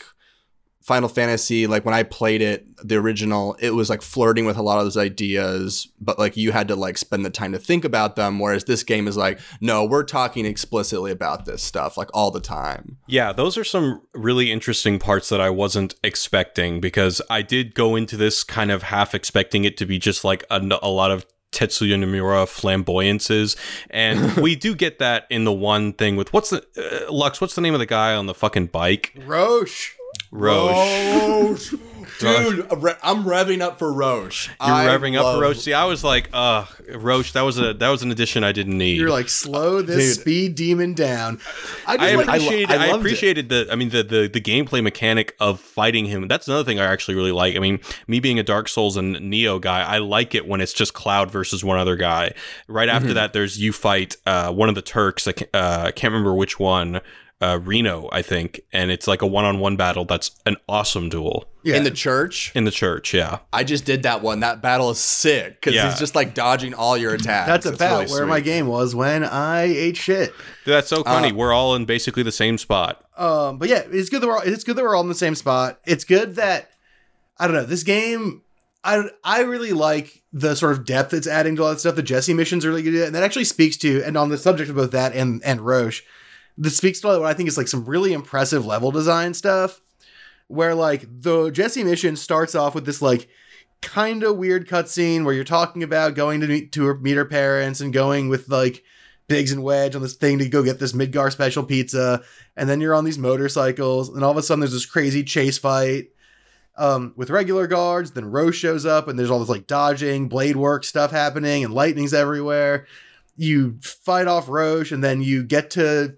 Speaker 3: Final Fantasy, like when I played it, the original, it was like flirting with a lot of those ideas, but like you had to like spend the time to think about them. Whereas this game is like, no, we're talking explicitly about this stuff like all the time.
Speaker 4: Yeah, those are some really interesting parts that I wasn't expecting because I did go into this kind of half expecting it to be just like a, a lot of Tetsuya Nomura flamboyances, and we do get that in the one thing with what's the uh, Lux? What's the name of the guy on the fucking bike?
Speaker 2: Roche.
Speaker 4: Roche.
Speaker 3: Roche. Dude, I'm revving up for Roche.
Speaker 4: You're
Speaker 3: I
Speaker 4: revving up for Roche. See, I was like, uh, Roche. That was a that was an addition I didn't need.
Speaker 2: You're like slow this
Speaker 3: Dude.
Speaker 2: speed demon down. I just
Speaker 4: I
Speaker 2: like
Speaker 4: appreciated.
Speaker 3: I
Speaker 4: I,
Speaker 3: it.
Speaker 4: appreciated the. I mean, the, the the gameplay mechanic of fighting him. That's another thing I actually really like. I mean, me being a Dark Souls and Nioh guy, I like it when it's just Cloud versus one other guy. Right after
Speaker 3: Mm-hmm.
Speaker 4: that, there's you fight uh, one of the Turks. I can't, uh, I can't remember which one. Uh, Reno, I think, and it's like a one-on-one battle. That's an awesome duel
Speaker 2: yeah.
Speaker 3: in the church.
Speaker 4: in the church. Yeah,
Speaker 3: I just did that one. That battle is sick because
Speaker 4: Yeah.
Speaker 3: he's just like dodging all your attacks.
Speaker 2: That's
Speaker 3: It's
Speaker 2: about
Speaker 3: really
Speaker 2: where my game was when I ate shit.
Speaker 4: Dude, that's so funny.
Speaker 3: Uh,
Speaker 4: We're all in basically the same spot.
Speaker 2: Um, but yeah, it's good that we're all, it's good that we're all in the same spot. It's good that I don't know this game. I I really like the sort of depth it's adding to all that stuff. The Jessie missions are really good, at, and that actually speaks to and on the subject of both that and and Roche, this speaks to what I think is like some really impressive level design stuff. Where like the Jessie mission starts off with this like kind of weird cutscene where you're talking about going to meet to her, meet her parents and going with like Biggs and Wedge on this thing to go get this Midgar special pizza, and then you're on these motorcycles, and all of a sudden there's this crazy chase fight um, with regular guards. Then Roche shows up, and there's all this like dodging, blade work stuff happening, and lightning's everywhere. You fight off Roche, and then you get to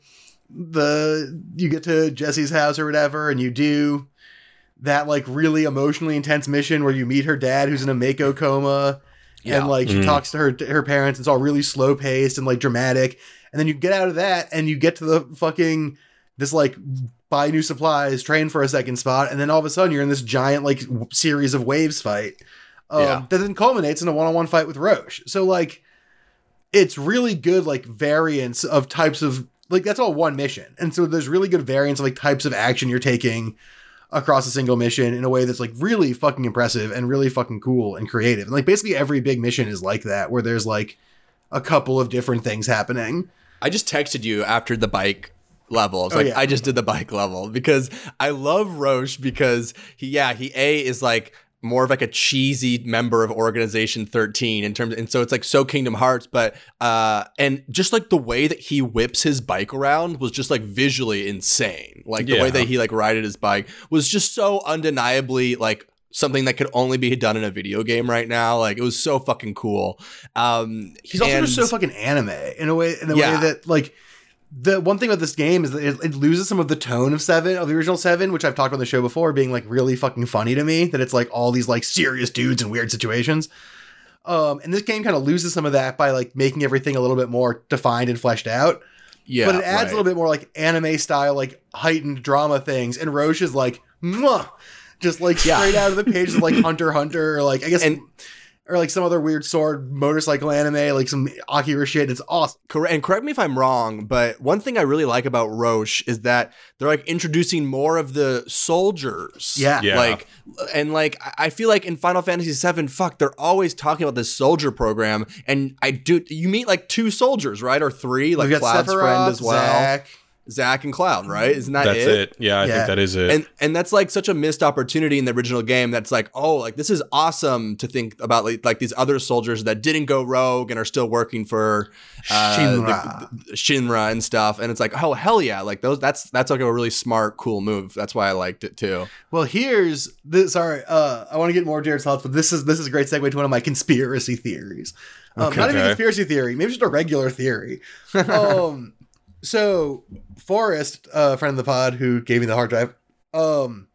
Speaker 2: the you get to Jessie's house or whatever, and you do that like really emotionally intense mission where you meet her dad who's in a Mako coma
Speaker 3: Yeah.
Speaker 2: and like she
Speaker 4: Mhm.
Speaker 2: talks to her her parents it's all really slow paced and like dramatic and then you get out of that and you get to the fucking this like buy new supplies train for a second spot and then all of a sudden you're in this giant like w- series of waves fight um,
Speaker 3: Yeah.
Speaker 2: that then culminates in a one-on-one fight with Roche so like it's really good like variants of types of like that's all one mission and so there's really good variants of like types of action you're taking across a single mission in a way that's like really fucking impressive and really fucking cool and creative and like basically every big mission is like that where there's like a couple of different things happening
Speaker 3: I just texted you after the bike level. I was
Speaker 2: Oh,
Speaker 3: like,
Speaker 2: yeah.
Speaker 3: I just did the bike level because I love Roche because he, yeah, he a is like more of like a cheesy member of Organization 13 in terms, and so it's like so Kingdom Hearts, but uh, and just like the way that he whips his bike around was just like visually insane. Like the
Speaker 4: Yeah.
Speaker 3: way that he like rided his bike was just so undeniably like something that could only be done in a video game right now. Like it was so fucking cool. Um,
Speaker 2: he's also just so fucking anime in a way in a
Speaker 3: Yeah.
Speaker 2: way that like the one thing about this game is that it, it loses some of the tone of seven of the original seven which i've talked on the show before being like really fucking funny to me that it's like all these like serious dudes in weird situations um and this game kind of loses some of that by like making everything a little bit more defined and fleshed out
Speaker 3: yeah,
Speaker 2: but it adds
Speaker 3: right.
Speaker 2: a little bit more like anime style, like heightened drama things. And Roche is like, Mwah! just like
Speaker 3: Yeah.
Speaker 2: straight out of the pages of like Hunter Hunter, or like I guess,
Speaker 3: And-
Speaker 2: or like some other weird sword motorcycle anime, like some Akira shit. It's awesome.
Speaker 3: Correct, and correct me if I'm wrong, but one thing I really like about Roche is that they're like introducing more of the soldiers.
Speaker 2: Yeah.
Speaker 4: Yeah.
Speaker 3: Like, and like I- I feel like in Final Fantasy VII, fuck, they're always talking about this soldier program, and I do. You meet like two soldiers, right, or three, like
Speaker 2: We've
Speaker 3: Cloud's friend as well,
Speaker 2: Zack.
Speaker 3: Zack and Cloud, right? Isn't that
Speaker 4: That's it. Yeah, I
Speaker 2: Yeah.
Speaker 4: think that is it.
Speaker 3: and and that's like such a missed opportunity in the original game that's like oh like this is awesome to think about like, like these other soldiers that didn't go rogue and are still working for uh,
Speaker 2: Shinra.
Speaker 3: the- the- Shinra and stuff and it's like oh hell yeah like those that's that's like a really smart cool move that's why I liked it too
Speaker 2: Well, here's this. Sorry, uh, I want to get more Jared's thoughts, but this is this is a great segue to one of my conspiracy theories. Um, Not even conspiracy theory, maybe just a regular theory. um, so Forrest, a friend of the pod who gave me the hard drive, um,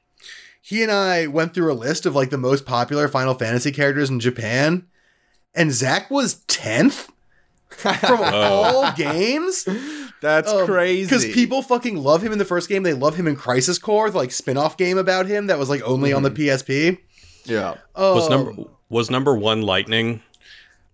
Speaker 2: he and I went through a list of like the most popular Final Fantasy characters in Japan, and Zack was tenth from all games.
Speaker 3: that's crazy
Speaker 2: Because people fucking love him in the first game. They love him in Crisis Core, the like spin-off game about him that was like only on the PSP.
Speaker 3: yeah
Speaker 2: Um,
Speaker 4: was number was number one lightning?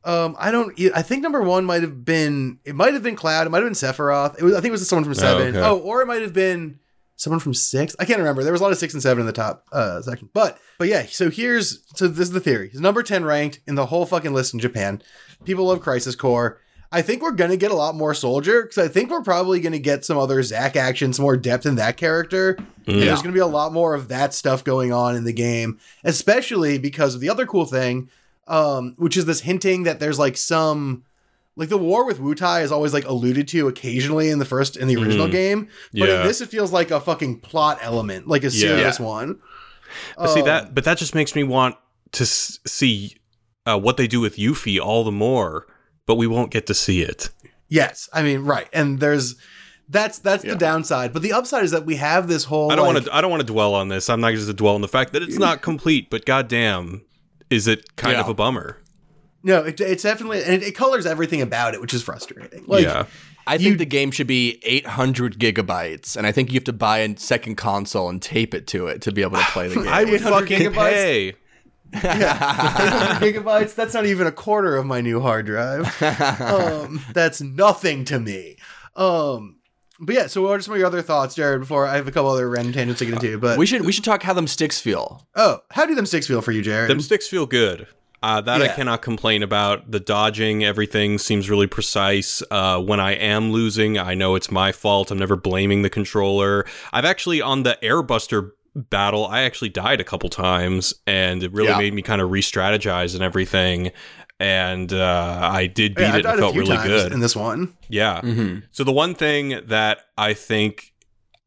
Speaker 2: Um I don't I think number one might have been it might have been Cloud, it might have been Sephiroth. It was I think it was someone from seven.
Speaker 4: okay.
Speaker 2: Oh, or it might have been someone from six. I can't remember. There was a lot of six and seven in the top uh section. But but yeah, so here's so this is the theory. He's number 10 ranked in the whole fucking list in Japan. People love Crisis Core. I think we're gonna get a lot more soldier because I think we're probably gonna get some other Zack action, some more depth in that character.
Speaker 4: Mm.
Speaker 2: there's gonna be a lot more of that stuff going on in the game, especially because of the other cool thing, um, which is this hinting that there's like some like the war with Wutai is always like alluded to occasionally in the first in the original
Speaker 4: Mhm.
Speaker 2: game, but in this it feels like a fucking plot element, like a serious one.
Speaker 4: But see
Speaker 2: Um,
Speaker 4: that, but that just makes me want to s- see uh, what they do with Yuffie all the more. But we won't get to see it.
Speaker 2: Yes, I mean right, and there's that's that's
Speaker 3: Yeah.
Speaker 2: the downside, but the upside is that we have this whole.
Speaker 4: I don't
Speaker 2: like-
Speaker 4: want to. I don't want to dwell on this. I'm not just to dwell on the fact that it's not complete. But goddamn, is it kind
Speaker 3: Yeah.
Speaker 4: of a bummer?
Speaker 2: No, it, it's definitely and it, it colors everything about it, which is frustrating. Like,
Speaker 4: yeah.
Speaker 3: I think
Speaker 2: You-
Speaker 3: the game should be 800 gigabytes, and I think you have to buy a second console and tape it to it to be able to play the game.
Speaker 4: I would
Speaker 2: 800
Speaker 4: fucking
Speaker 2: gigabytes?
Speaker 4: pay.
Speaker 2: yeah, gigabytes. That's not even a quarter of my new hard drive. Um, that's nothing to me. Um, but yeah. So, what are some of your other thoughts, Jared? Before I have a couple other random tangents to get into, but
Speaker 3: we should we should talk how them sticks feel.
Speaker 2: oh, how do them sticks feel for you, Jared?
Speaker 4: Them sticks feel good. Uh, that I cannot complain about. The dodging, everything seems really precise. Uh, when I am losing, I know it's my fault. I'm never blaming the controller. I've actually on the Airbuster battle, I actually died a couple times, and it really
Speaker 3: Yeah.
Speaker 4: made me kind of re-strategize and everything. And uh, I did beat
Speaker 2: Yeah, I
Speaker 4: it
Speaker 2: died
Speaker 4: and
Speaker 2: a
Speaker 4: felt
Speaker 2: few
Speaker 4: really
Speaker 2: times
Speaker 4: good.
Speaker 2: in this one.
Speaker 4: yeah.
Speaker 3: Mm-hmm.
Speaker 4: So the one thing that I think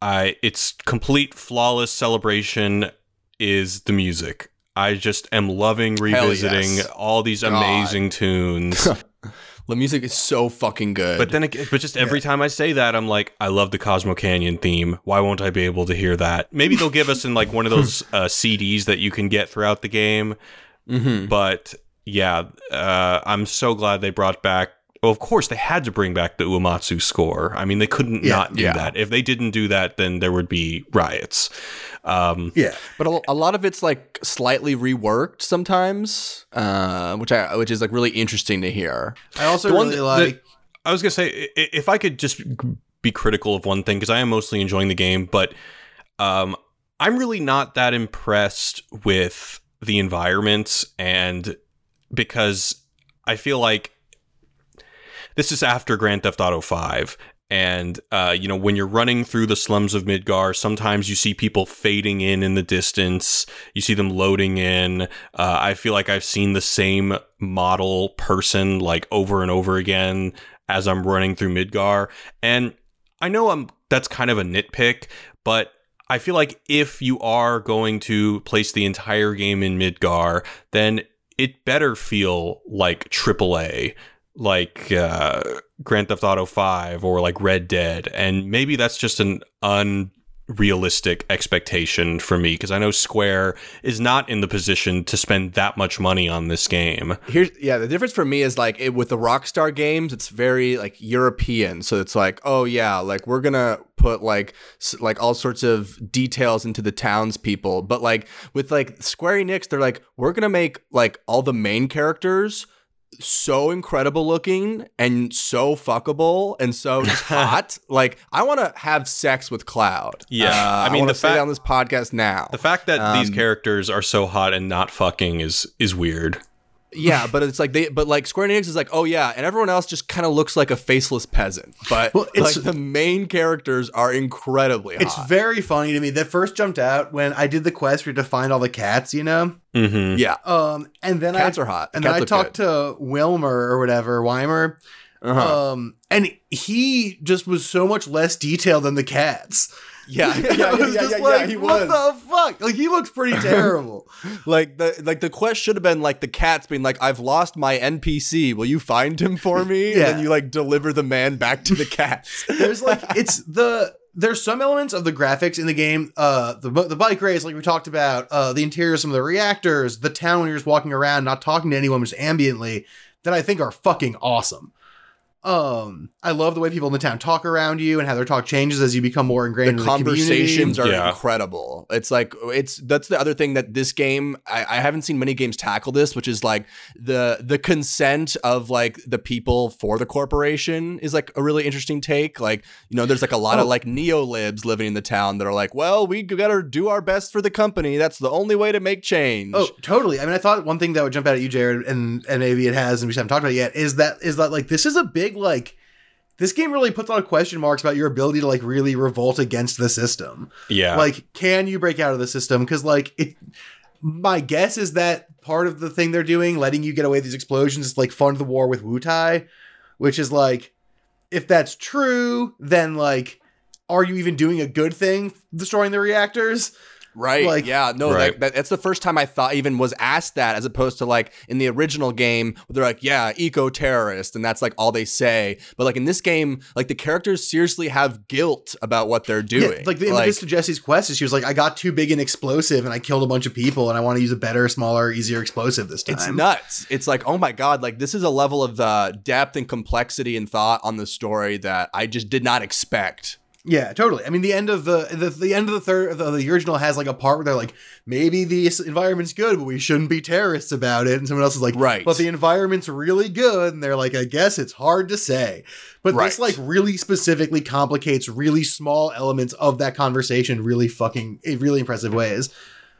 Speaker 4: I it's complete flawless celebration is the music. I just am loving revisiting
Speaker 3: yes.
Speaker 4: all these
Speaker 3: God.
Speaker 4: amazing tunes.
Speaker 3: The music is so fucking good.
Speaker 4: but then again, but just every time I say that I'm like I love the Cosmo Canyon theme. Why won't I be able to hear that? Maybe they'll give us in like one of those uh, CDs that you can get throughout the game.
Speaker 3: Mhm.
Speaker 4: But yeah, uh, I'm so glad they brought back. Well, of course, they had to bring back the Uematsu score. I mean, they couldn't
Speaker 2: Yeah.
Speaker 4: not do
Speaker 3: Yeah.
Speaker 4: that. If they didn't do that, then there would be riots. Um,
Speaker 2: Yeah.
Speaker 3: But a, a lot of it's like slightly reworked sometimes, uh, which I which is like really interesting to hear.
Speaker 2: I also
Speaker 4: The
Speaker 2: really
Speaker 4: that-
Speaker 2: like.
Speaker 4: I was gonna say if I could just be critical of one thing because I am mostly enjoying the game, but um, I'm really not that impressed with the environments, and because I feel like this is after Grand Theft Auto Five. And uh, you know, when you're running through the slums of Midgar, sometimes you see people fading in in the distance. You see them loading in. Uh, I feel like I've seen the same model person like over and over again as I'm running through Midgar. And I know I'm that's kind of a nitpick, but I feel like if you are going to place the entire game in Midgar, then it better feel like AAA, like uh, Grand Theft Auto 5 or like Red Dead. And maybe that's just an unrealistic expectation for me because I know Square is not in the position to spend that much money on this game.
Speaker 3: Here's yeah, the difference for me is like it, with the Rockstar games, it's very like European. So it's like, oh yeah, like we're gonna put like like all sorts of details into the townspeople. But like with like Square Enix, they're like, we're gonna make like all the main characters so incredible looking and so fuckable and so hot. Like I want to have sex with Cloud.
Speaker 4: Yeah,
Speaker 3: Uh,
Speaker 4: I mean,
Speaker 3: wanna
Speaker 4: the fact-
Speaker 3: that on this podcast now.
Speaker 4: The fact that these
Speaker 3: Um,
Speaker 4: characters are so hot and not fucking is is weird.
Speaker 3: Yeah, but it's like they, but like Square Enix is like, oh yeah, and everyone else just kind of looks like a faceless peasant. But
Speaker 2: Well, it's-
Speaker 3: like the main characters are incredibly
Speaker 2: It's
Speaker 3: hot.
Speaker 2: very funny to me. That first jumped out when I did the quest where you had to find all the cats, you know?
Speaker 4: Mm-hmm.
Speaker 3: yeah,
Speaker 2: Um, and then
Speaker 3: cats
Speaker 2: I,
Speaker 3: are hot.
Speaker 2: and
Speaker 3: cats
Speaker 2: then I talked
Speaker 3: good.
Speaker 2: to Wilmer or whatever, Weimer.
Speaker 3: Uh-huh.
Speaker 2: Um, and he just was so much less detailed than the cats.
Speaker 3: Yeah, yeah, yeah,
Speaker 2: was
Speaker 3: yeah, yeah,
Speaker 2: like,
Speaker 3: yeah, he
Speaker 2: what
Speaker 3: was.
Speaker 2: the fuck? Like he looks pretty terrible.
Speaker 3: like the like the quest should have been like the cats being like, I've lost my NPC. Will you find him for me? And then you like deliver the man back to the cats.
Speaker 2: There's like it's the there's some elements of the graphics in the game, uh, the the bike race, like we talked about, uh, the interior, of some of the reactors, the town when you're just walking around, not talking to anyone, just ambiently, that I think are fucking awesome. Um, I love the way people in the town talk around you and how their talk changes as you become more ingrained in
Speaker 3: the
Speaker 2: in the
Speaker 3: conversations
Speaker 2: community.
Speaker 3: are
Speaker 4: Yeah.
Speaker 3: incredible. It's like it's that's the other thing that this game I, I haven't seen many games tackle this, which is like the the consent of like the people for the corporation is like a really interesting take. Like you know, there's like a lot of
Speaker 2: Oh.
Speaker 3: like neo libs living in the town that are like, well, we gotta do our best for the company. That's the only way to make change.
Speaker 2: Oh, totally. I mean, I thought one thing that would jump out at you, Jared, and and maybe it has, and we just haven't talked about it yet, is that is that like this is a big like this game really puts a lot of question marks about your ability to like really revolt against the system.
Speaker 4: Yeah.
Speaker 2: Like, can you break out of the system? Because like it, my guess is that part of the thing they're doing, letting you get away with these explosions, is like fund the war with Wutai, which is like, if that's true, then like, are you even doing a good thing destroying the reactors?
Speaker 3: Right.
Speaker 2: Like-
Speaker 3: yeah. No,
Speaker 4: Right.
Speaker 3: that, that, that's the first time I thought even was asked that, as opposed to like in the original game, they're like, yeah, eco terrorist, and that's like all they say. But like in this game, like the characters seriously have guilt about what they're doing.
Speaker 2: Yeah, like the impetus to Jessie's quest is she was like, I got too big an explosive and I killed a bunch of people and I want to use a better, smaller, easier explosive this time.
Speaker 3: It's nuts. It's like, oh my god, like this is a level of uh, depth and complexity and thought on the story that I just did not expect.
Speaker 2: Yeah, totally. I mean, the end of the the, the end of the third the, the original has like a part where they're like, maybe the environment's good, but we shouldn't be terrorists about it. And someone else is like,
Speaker 3: Right.
Speaker 2: but the environment's really good, and they're like, I guess it's hard to say. But this like really specifically complicates really small elements of that conversation, really fucking in really impressive ways.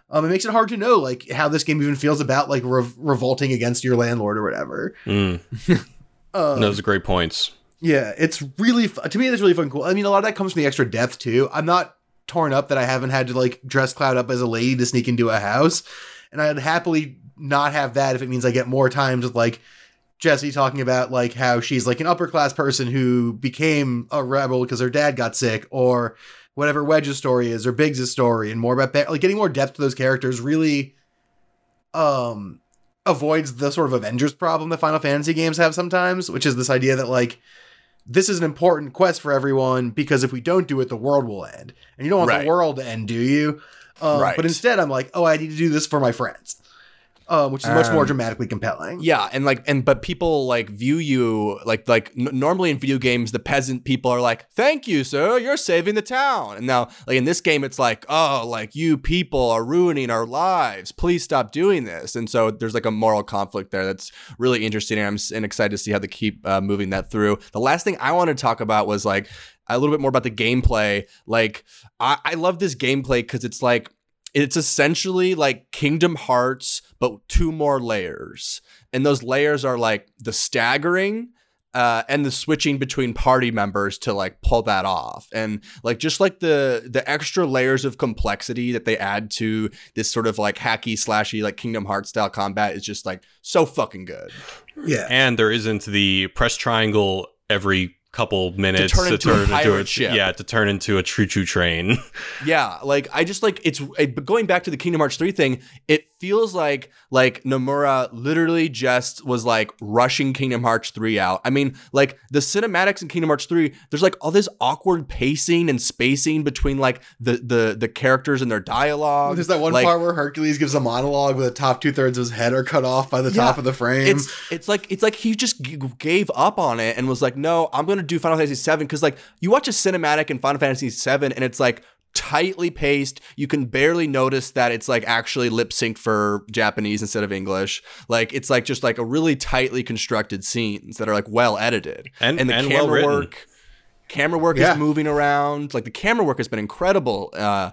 Speaker 2: Um, it makes it hard to know like how this game even feels about like rev- revolting against your landlord or whatever.
Speaker 4: Mm.
Speaker 2: Um,
Speaker 4: Those are great points.
Speaker 2: Yeah, it's really fu- to me. That's really fucking cool. I mean, a lot of that comes from the extra depth too. I'm not torn up that I haven't had to like dress Cloud up as a lady to sneak into a house. And I'd happily not have that if it means I get more times with like Jessie talking about like how she's like an upper class person who became a rebel because her dad got sick or whatever Wedge's story is or Biggs' story and more about Ba- like getting more depth to those characters really um avoids the sort of Avengers problem that Final Fantasy games have sometimes, which is this idea that like this is an important quest for everyone because if we don't do it, the world will end. And you don't want
Speaker 3: Right.
Speaker 2: the world to end, do you? Um,
Speaker 3: Right.
Speaker 2: But instead, I'm like, oh, I need to do this for my friends, um, which is much more
Speaker 3: Um,
Speaker 2: dramatically compelling.
Speaker 3: Yeah, and like and but people like view you like like n- normally in video games the peasant people are like, "Thank you, sir, you're saving the town." And now like in this game it's like, "Oh, like you people are ruining our lives. Please stop doing this." And so there's like a moral conflict there that's really interesting and I'm s- and excited to see how they keep uh, moving that through. The last thing I want to talk about was like a little bit more about the gameplay. Like I, I love this gameplay because it's like it's essentially like Kingdom Hearts, but two more layers. And those layers are like the staggering uh, and the switching between party members to like pull that off. And like just like the the extra layers of complexity that they add to this sort of like hacky slashy like Kingdom Hearts style combat is just like so fucking good.
Speaker 2: Yeah.
Speaker 4: and there isn't the press triangle every couple minutes to
Speaker 3: turn into a pirate ship.
Speaker 4: yeah to turn into a choo choo train.
Speaker 3: Yeah, like I just like it's it, going back to the Kingdom Hearts 3 thing, it feels like like Nomura literally just was like rushing Kingdom Hearts 3 out. I mean, like the cinematics in Kingdom Hearts 3, there's like all this awkward pacing and spacing between like the the the characters and their dialogue.
Speaker 2: There's that one
Speaker 3: like,
Speaker 2: part where Hercules gives a monologue where the top two thirds of his head are cut off by the
Speaker 3: Yeah,
Speaker 2: top of the frame.
Speaker 3: It's it's like it's like he just g- gave up on it and was like, no, I'm gonna do Final Fantasy VII because like you watch a cinematic in Final Fantasy VII and it's like tightly paced. You can barely notice that it's like actually lip synced for Japanese instead of English. Like it's like just like a really tightly constructed scenes that are like well edited
Speaker 4: And-
Speaker 3: the
Speaker 4: and
Speaker 3: camera
Speaker 4: well-written.
Speaker 3: work. Camera work
Speaker 2: Yeah.
Speaker 3: is moving around. Like the camera work has been incredible. Uh,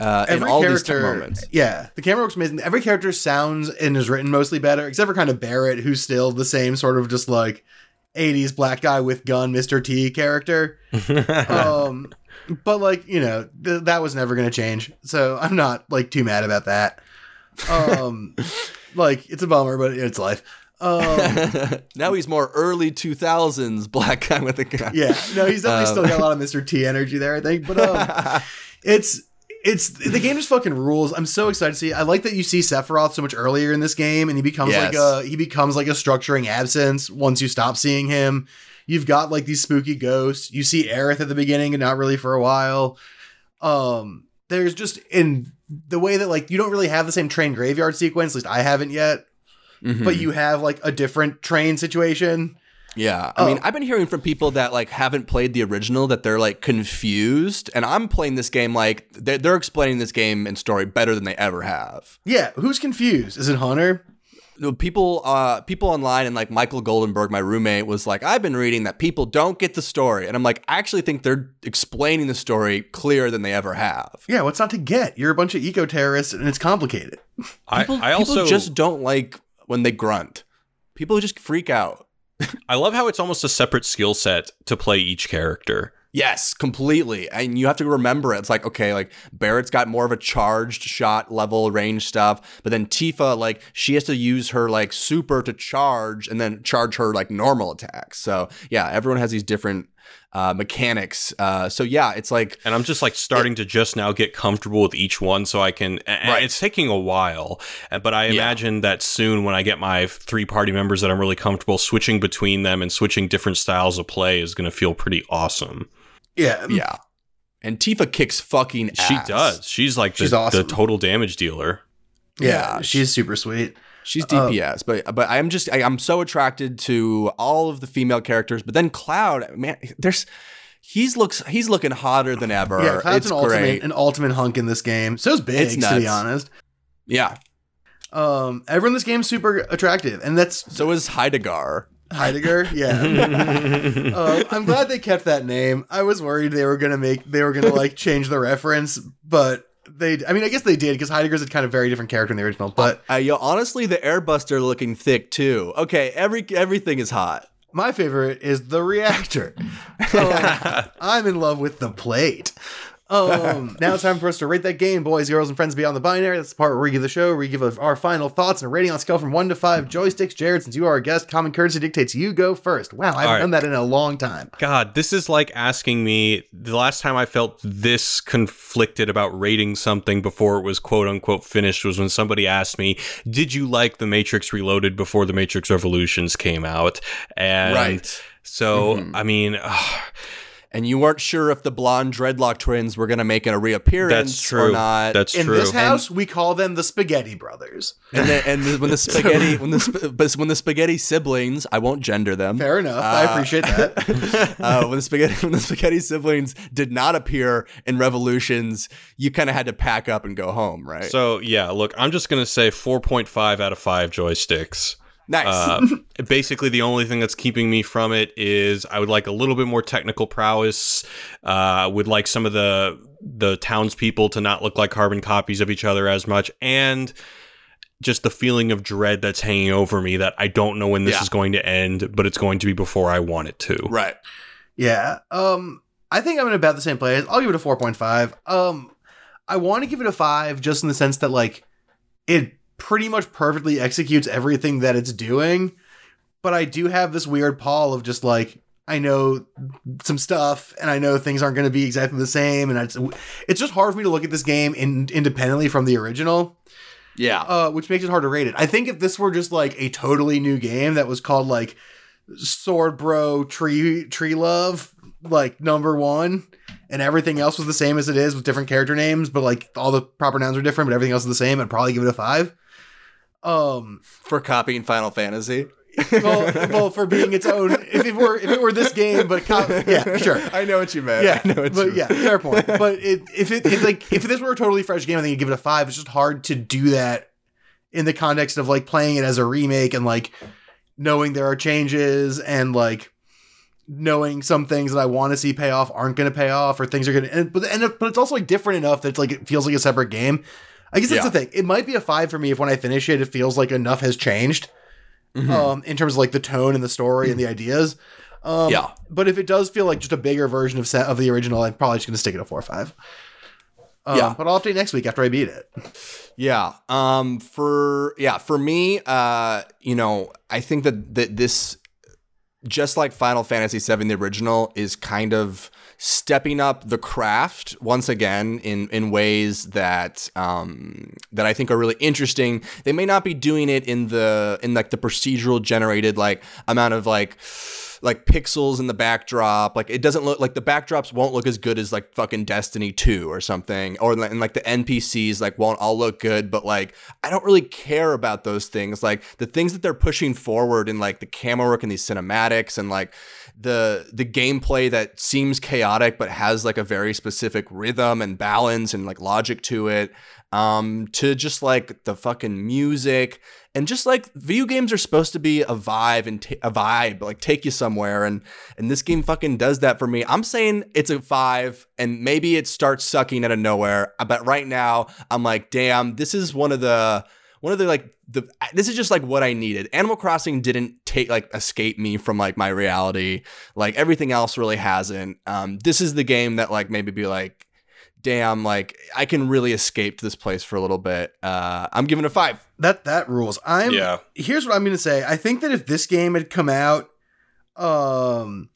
Speaker 3: uh, in
Speaker 2: Every
Speaker 3: all these
Speaker 2: character,
Speaker 3: tech moments.
Speaker 2: yeah, the camera works amazing. Every character sounds and is written mostly better, except for kind of Barret, who's still the same sort of just like '80s black guy with gun, Mr. T character. um, but like you know, th- that was never going to change, so I'm not like too mad about that. Um, like it's a bummer, but it's life. Um,
Speaker 3: now he's more early 2000s black guy with a gun.
Speaker 2: yeah, no, he's definitely
Speaker 3: Um,
Speaker 2: still got a lot of Mr. T energy there, I think. But um, it's it's the game just fucking rules. I'm so excited to see. I like that you see Sephiroth so much earlier in this game, and he becomes like a he becomes like a structuring absence once you stop seeing him. You've got like these spooky ghosts. You see Aerith at the beginning, and not really for a while. Um, there's just in the way that like you don't really have the same train graveyard sequence. At least I haven't yet.
Speaker 3: Mhm.
Speaker 2: But you have like a different train situation.
Speaker 3: Yeah, I mean,
Speaker 2: Oh.
Speaker 3: I've been hearing from people that like haven't played the original that they're like confused, and I'm playing this game like they're, they're explaining this game and story better than they ever have.
Speaker 2: Yeah, who's confused? Is it Hunter?
Speaker 3: The People, uh, people online and like Michael Goldenberg, my roommate, was like, "I've been reading that people don't get the story," and I'm like, I actually think they're explaining the story clearer than they ever have.
Speaker 2: Yeah, what's not to get? You're a bunch of eco terrorists, and it's complicated.
Speaker 4: I,
Speaker 3: People,
Speaker 4: I also
Speaker 3: people just don't like when they grunt. People just freak out.
Speaker 4: I love how it's almost a separate skill set to play each character.
Speaker 3: Yes, completely. And you have to remember it. It's like, okay, like Barret's got more of a charged shot level range stuff, but then Tifa, like, she has to use her like super to charge and then charge her like normal attacks. So yeah, everyone has these different uh, mechanics. Uh, so yeah, it's like
Speaker 4: And I'm just like starting to just now get comfortable with each one so I can and
Speaker 3: Right.
Speaker 4: it's taking a while. uh, But I
Speaker 3: Yeah.
Speaker 4: imagine that soon when I get my three party members that I'm really comfortable switching between them and switching different styles of play is going to feel pretty awesome.
Speaker 2: Yeah,
Speaker 3: yeah. And Tifa kicks fucking ass.
Speaker 4: She does. She's like the,
Speaker 2: She's awesome.
Speaker 4: the total damage dealer.
Speaker 2: yeah,
Speaker 3: Yeah,
Speaker 2: she's super sweet.
Speaker 3: She's
Speaker 2: Uh,
Speaker 3: DPS, but but I'm just I, I'm so attracted to all of the female characters. But then Cloud, man, there's he's looks he's looking hotter than ever.
Speaker 2: Yeah, Cloud's
Speaker 3: it's
Speaker 2: an ultimate, an ultimate hunk in this game. So's Biggs,
Speaker 3: It's
Speaker 2: to be honest.
Speaker 3: Yeah.
Speaker 2: Um, everyone in this game's super attractive, and that's
Speaker 3: So is Heidegger.
Speaker 2: Heidegger. Yeah, uh, I'm glad they kept that name. I was worried they were gonna make they were gonna like change the reference, but they. I mean, I guess they did because Heidegger's a kind of very different character in the original. But
Speaker 3: Uh, yo, honestly, the Airbuster looking thick too. Okay, every everything is hot.
Speaker 2: my favorite is the reactor. Um, I'm in love with the plate. Um, now it's time for us to rate that game, boys, girls, and friends beyond the binary. That's the part where we give the show, where we give our final thoughts and a rating on a scale from one to five joysticks. Jared, since you are our guest, common courtesy dictates you go first. Wow, I haven't
Speaker 4: right.
Speaker 2: done that in a long time.
Speaker 4: God, this is like asking me the last time I felt this conflicted about rating something before it was quote unquote finished was when somebody asked me, Did you like The Matrix Reloaded before The Matrix Revolutions came out? And
Speaker 3: Right.
Speaker 4: so,
Speaker 3: Mhm.
Speaker 4: I mean, ugh,
Speaker 3: And you weren't sure if the blonde dreadlock twins were gonna make a reappearance
Speaker 4: that's true.
Speaker 3: or not.
Speaker 4: That's
Speaker 2: In
Speaker 4: true.
Speaker 2: In this house, we call them the Spaghetti Brothers.
Speaker 3: and then, and the- when the spaghetti when the sp- when the spaghetti siblings, I won't gender them.
Speaker 2: Fair enough. I
Speaker 3: Uh,
Speaker 2: appreciate that.
Speaker 3: uh, when the spaghetti when the spaghetti siblings did not appear in Revolutions, you kind of had to pack up and go home, right?
Speaker 4: So, yeah, look, I'm just going to say 4.5 out of 5 joysticks.
Speaker 3: Nice.
Speaker 4: Uh, basically, the only thing that's keeping me from it is I would like a little bit more technical prowess. Uh, would like some of the the townspeople to not look like carbon copies of each other as much, and just the feeling of dread that's hanging over me that I don't know when this
Speaker 3: Yeah.
Speaker 4: is going to end, but it's going to be before I want it to.
Speaker 3: right.
Speaker 2: Yeah. Um, I think I'm in about the same place. I'll give it a 4.5. Um, I want to give it a 5 just in the sense that, like, it pretty much perfectly executes everything that it's doing. But I do have this weird pall of just, like, I know some stuff and I know things aren't going to be exactly the same. And it's, it's just hard for me to look at this game in, independently from the original
Speaker 3: Yeah.
Speaker 2: uh, which makes it hard to rate it. I think if this were just like a totally new game that was called like Sword Bro Tree Tree Love, like number one, and everything else was the same as it is with different character names, but like all the proper nouns are different, but everything else is the same, I'd probably give it a five. Um,
Speaker 3: For copying Final Fantasy.
Speaker 2: well, well, for being its own, if it were if it were this game, but co- yeah, sure.
Speaker 3: I know what you meant.
Speaker 2: Yeah,
Speaker 3: I know what
Speaker 2: but
Speaker 3: you
Speaker 2: yeah, fair point. But it, if it if like if this were a totally fresh game, I think you'd give it a five. It's just hard to do that in the context of like playing it as a remake and like knowing there are changes and like knowing some things that I want to see pay off aren't going to pay off or things are going to. And but and but it's also like different enough that it's like it feels like a separate game. I guess that's
Speaker 3: Yeah.
Speaker 2: the thing. It might be a five for me if when I finish it, it feels like enough has changed
Speaker 3: Mhm.
Speaker 2: um, in terms of like the tone and the story and the ideas. Um,
Speaker 3: Yeah.
Speaker 2: But if it does feel like just a bigger version of set of the original, I'm probably just going to stick it at four or five. Um,
Speaker 3: Yeah.
Speaker 2: But I'll update next week after I beat it.
Speaker 3: Yeah. Um for yeah, for me, uh, you know, I think that that this just like Final Fantasy VII the original is kind of stepping up the craft once again in in ways that um that I think are really interesting. They may not be doing it in the in like the procedural generated like amount of like like pixels in the backdrop. Like it doesn't look like the backdrops won't look as good as like fucking Destiny 2 or something. Or and like the NPCs like won't all look good, but like I don't really care about those things. Like the things that they're pushing forward in like the camera work and these cinematics and like the the gameplay that seems chaotic but has like a very specific rhythm and balance and like logic to it um to just like the fucking music and just like video games are supposed to be a vibe and ta- a vibe like take you somewhere. And and this game fucking does that for me. I'm saying it's a five and maybe it starts sucking out of nowhere but right now i'm like damn this is one of the one of the like the this is just like what I needed. Animal Crossing didn't take like escape me from like my reality. Like everything else really hasn't. Um, this is the game that like maybe be like, damn, like I can really escape to this place for a little bit. Uh, I'm giving it a five.
Speaker 2: That that rules. I'm
Speaker 4: Yeah.
Speaker 2: here's what I'm gonna say. I think that if this game had come out um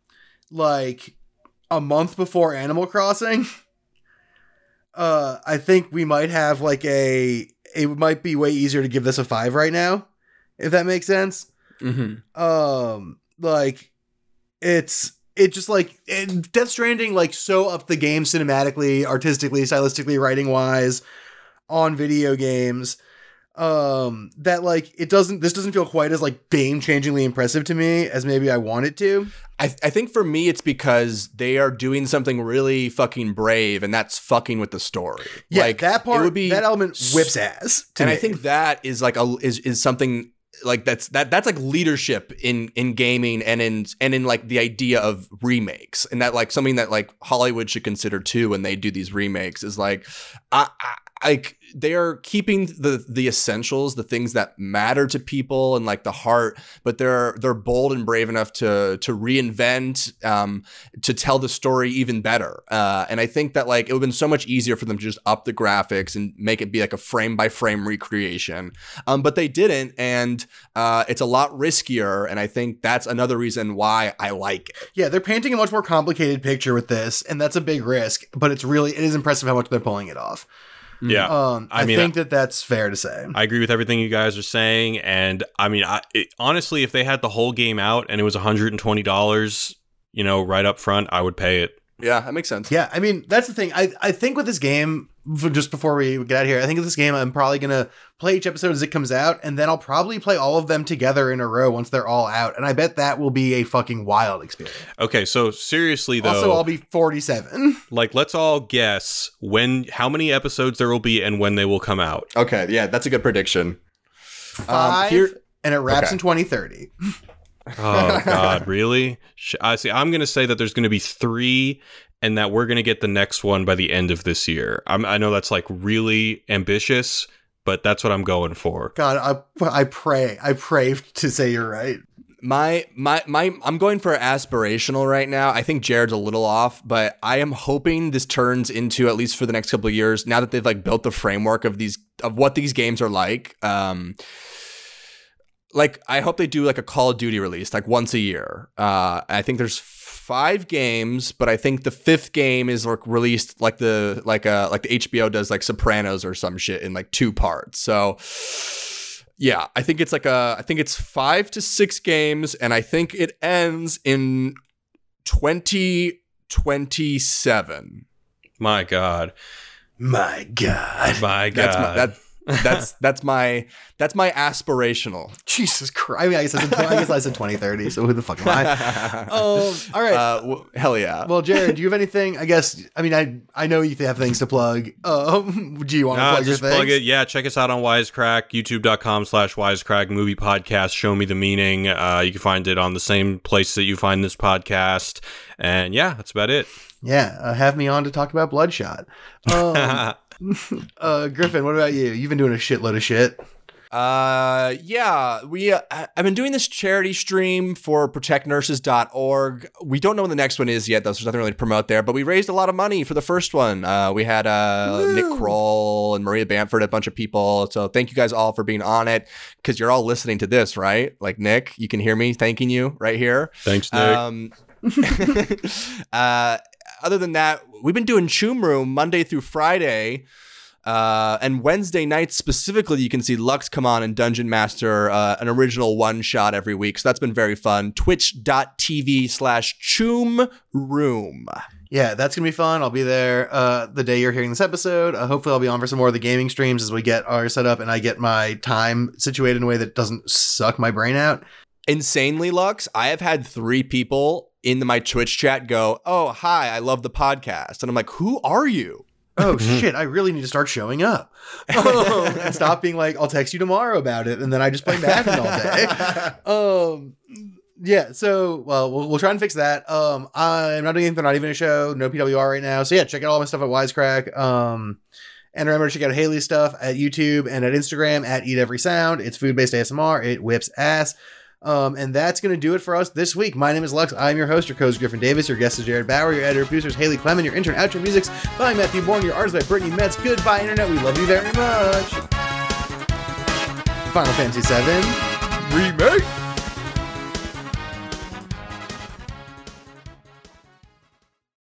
Speaker 2: like a month before Animal Crossing, uh I think we might have like a it might be way easier to give this a five right now, if that makes sense.
Speaker 3: Mm-hmm.
Speaker 2: Um like it's it just like it, Death Stranding like so up the game cinematically, artistically, stylistically, writing wise on video games um that like it doesn't this doesn't feel quite as like game changingly impressive to me as maybe I want it to.
Speaker 3: I, I think for me it's because they are doing something really fucking brave and that's fucking with the story.
Speaker 2: Yeah,
Speaker 3: like
Speaker 2: that part
Speaker 3: it would be
Speaker 2: that element whips ass. To
Speaker 3: and
Speaker 2: me.
Speaker 3: I think that is like a is is something like that's that that's like leadership in in gaming and in and in like the idea of remakes and that like something that like Hollywood should consider too when they do these remakes is like I I, like they are keeping the the essentials, the things that matter to people and like the heart, but they're they're bold and brave enough to to reinvent, um, to tell the story even better. Uh, and I think that like it would have been so much easier for them to just up the graphics and make it be like a frame by frame recreation. Um, but they didn't, and uh, it's a lot riskier. And I think that's another reason why I like it.
Speaker 2: Yeah, they're painting a much more complicated picture with this, and that's a big risk. But it's really it is impressive how much they're pulling it off.
Speaker 4: Yeah.
Speaker 2: Um, I,
Speaker 4: I mean,
Speaker 2: think that that's fair to say.
Speaker 4: I agree with everything you guys are saying, and I mean, I, it, honestly, if they had the whole game out and it was one hundred and twenty dollars, you know, right up front, I would pay it.
Speaker 3: Yeah, that makes sense.
Speaker 2: Yeah, I mean that's the thing. I I think with this game, f- just before we get out of here, I think with this game, I'm probably gonna play each episode as it comes out, and then I'll probably play all of them together in a row once they're all out, and I bet that will be a fucking wild experience.
Speaker 4: Okay, so seriously though,
Speaker 2: Also, I'll be 47.
Speaker 4: like let's all guess when, how many episodes there will be, and when they will come out.
Speaker 3: Okay, yeah, that's a good prediction.
Speaker 2: Um, Five,
Speaker 3: here-
Speaker 2: and it wraps
Speaker 3: Okay.
Speaker 2: in 2030.
Speaker 4: Oh God, really? I see. I'm gonna say that there's gonna be three, and that we're gonna get the next one by the end of this year. I'm, I know that's like really ambitious, but that's what I'm going for.
Speaker 2: God, I I pray, I pray to say you're right.
Speaker 3: My my my I'm going for aspirational right now. I think Jared's a little off, but I am hoping this turns into at least for the next couple of years. Now that they've like built the framework of these of what these games are like, um, like I hope they do like a Call of Duty release like once a year. Uh, I think there's five games, but I think the fifth game is like released like the like uh like the HBO does like Sopranos or some shit in like two parts. So yeah, I think it's like a I think it's 5 to 6 games and I think it ends in 2027.
Speaker 4: My God,
Speaker 2: My God,
Speaker 4: my God.
Speaker 3: That's my, that that's that's my that's my aspirational.
Speaker 2: Jesus Christ! I mean, I guess I said, I guess I said 2030. So who the fuck am I? oh, all right.
Speaker 3: Uh, w- hell yeah.
Speaker 2: well, Jared, do you have anything? I guess. I mean, I I know you have things to plug. Um, do you want to
Speaker 4: Nah,
Speaker 2: plug your
Speaker 4: just plug it. Yeah, check us out on Wisecrack, youtube.com slash Wisecrack movie podcast. Show me the meaning. Uh, you can find it on the same place that you find this podcast. And yeah, that's about it.
Speaker 2: Yeah, uh, have me on to talk about Bloodshot. Um, uh, Griffin, what about you? You've been doing a shitload of shit.
Speaker 3: Uh, yeah, we uh, I- I've been doing this charity stream for protectnurses.org. We don't know when the next one is yet, though, so there's nothing really to promote there. But we raised a lot of money for the first one. Uh, we had uh Nick Kroll and Maria Bamford, a bunch of people. So thank you guys all for being on it because you're all listening to this, right? Like Nick, you can hear me thanking you right here.
Speaker 4: Thanks, Nick.
Speaker 3: Um, uh, other than that, we've been doing Choom Room Monday through Friday. Uh, and Wednesday nights specifically, you can see Lux come on and Dungeon Master uh, an original one shot every week. So that's been very fun. Twitch.tv slash Choom Room.
Speaker 2: Yeah, that's gonna be fun. I'll be there uh, the day you're hearing this episode. Uh, hopefully, I'll be on for some more of the gaming streams as we get our setup and I get my time situated in a way that doesn't suck my brain out.
Speaker 3: Insanely, Lux, I have had three people in my Twitch chat go, Oh, hi, I love the podcast. And I'm like, Who are you?
Speaker 2: Oh shit! I really need to start showing up um, and stop being like, "I'll text you tomorrow about it," and then I just play Madden all day. Um, yeah. So, well, we'll, we'll try and fix that. Um, I'm not doing anything. Not even a show. No PWR right now. So yeah, check out all my stuff at Wisecrack. Um, and remember to check out Haley's stuff at YouTube and at Instagram at Eat Every Sound. It's food based ASMR. It whips ass. Um, and that's going to do it for us this week. My name is Lux. I'm your host, your co-host Griffin Davis. Your guest is Jared Bauer. Your editor, producer is Haley Clement. Your intern, outro music's by Matthew Bourne. Your artist by Brittany Metz. Goodbye, Internet. We love you very much. Final Fantasy VII.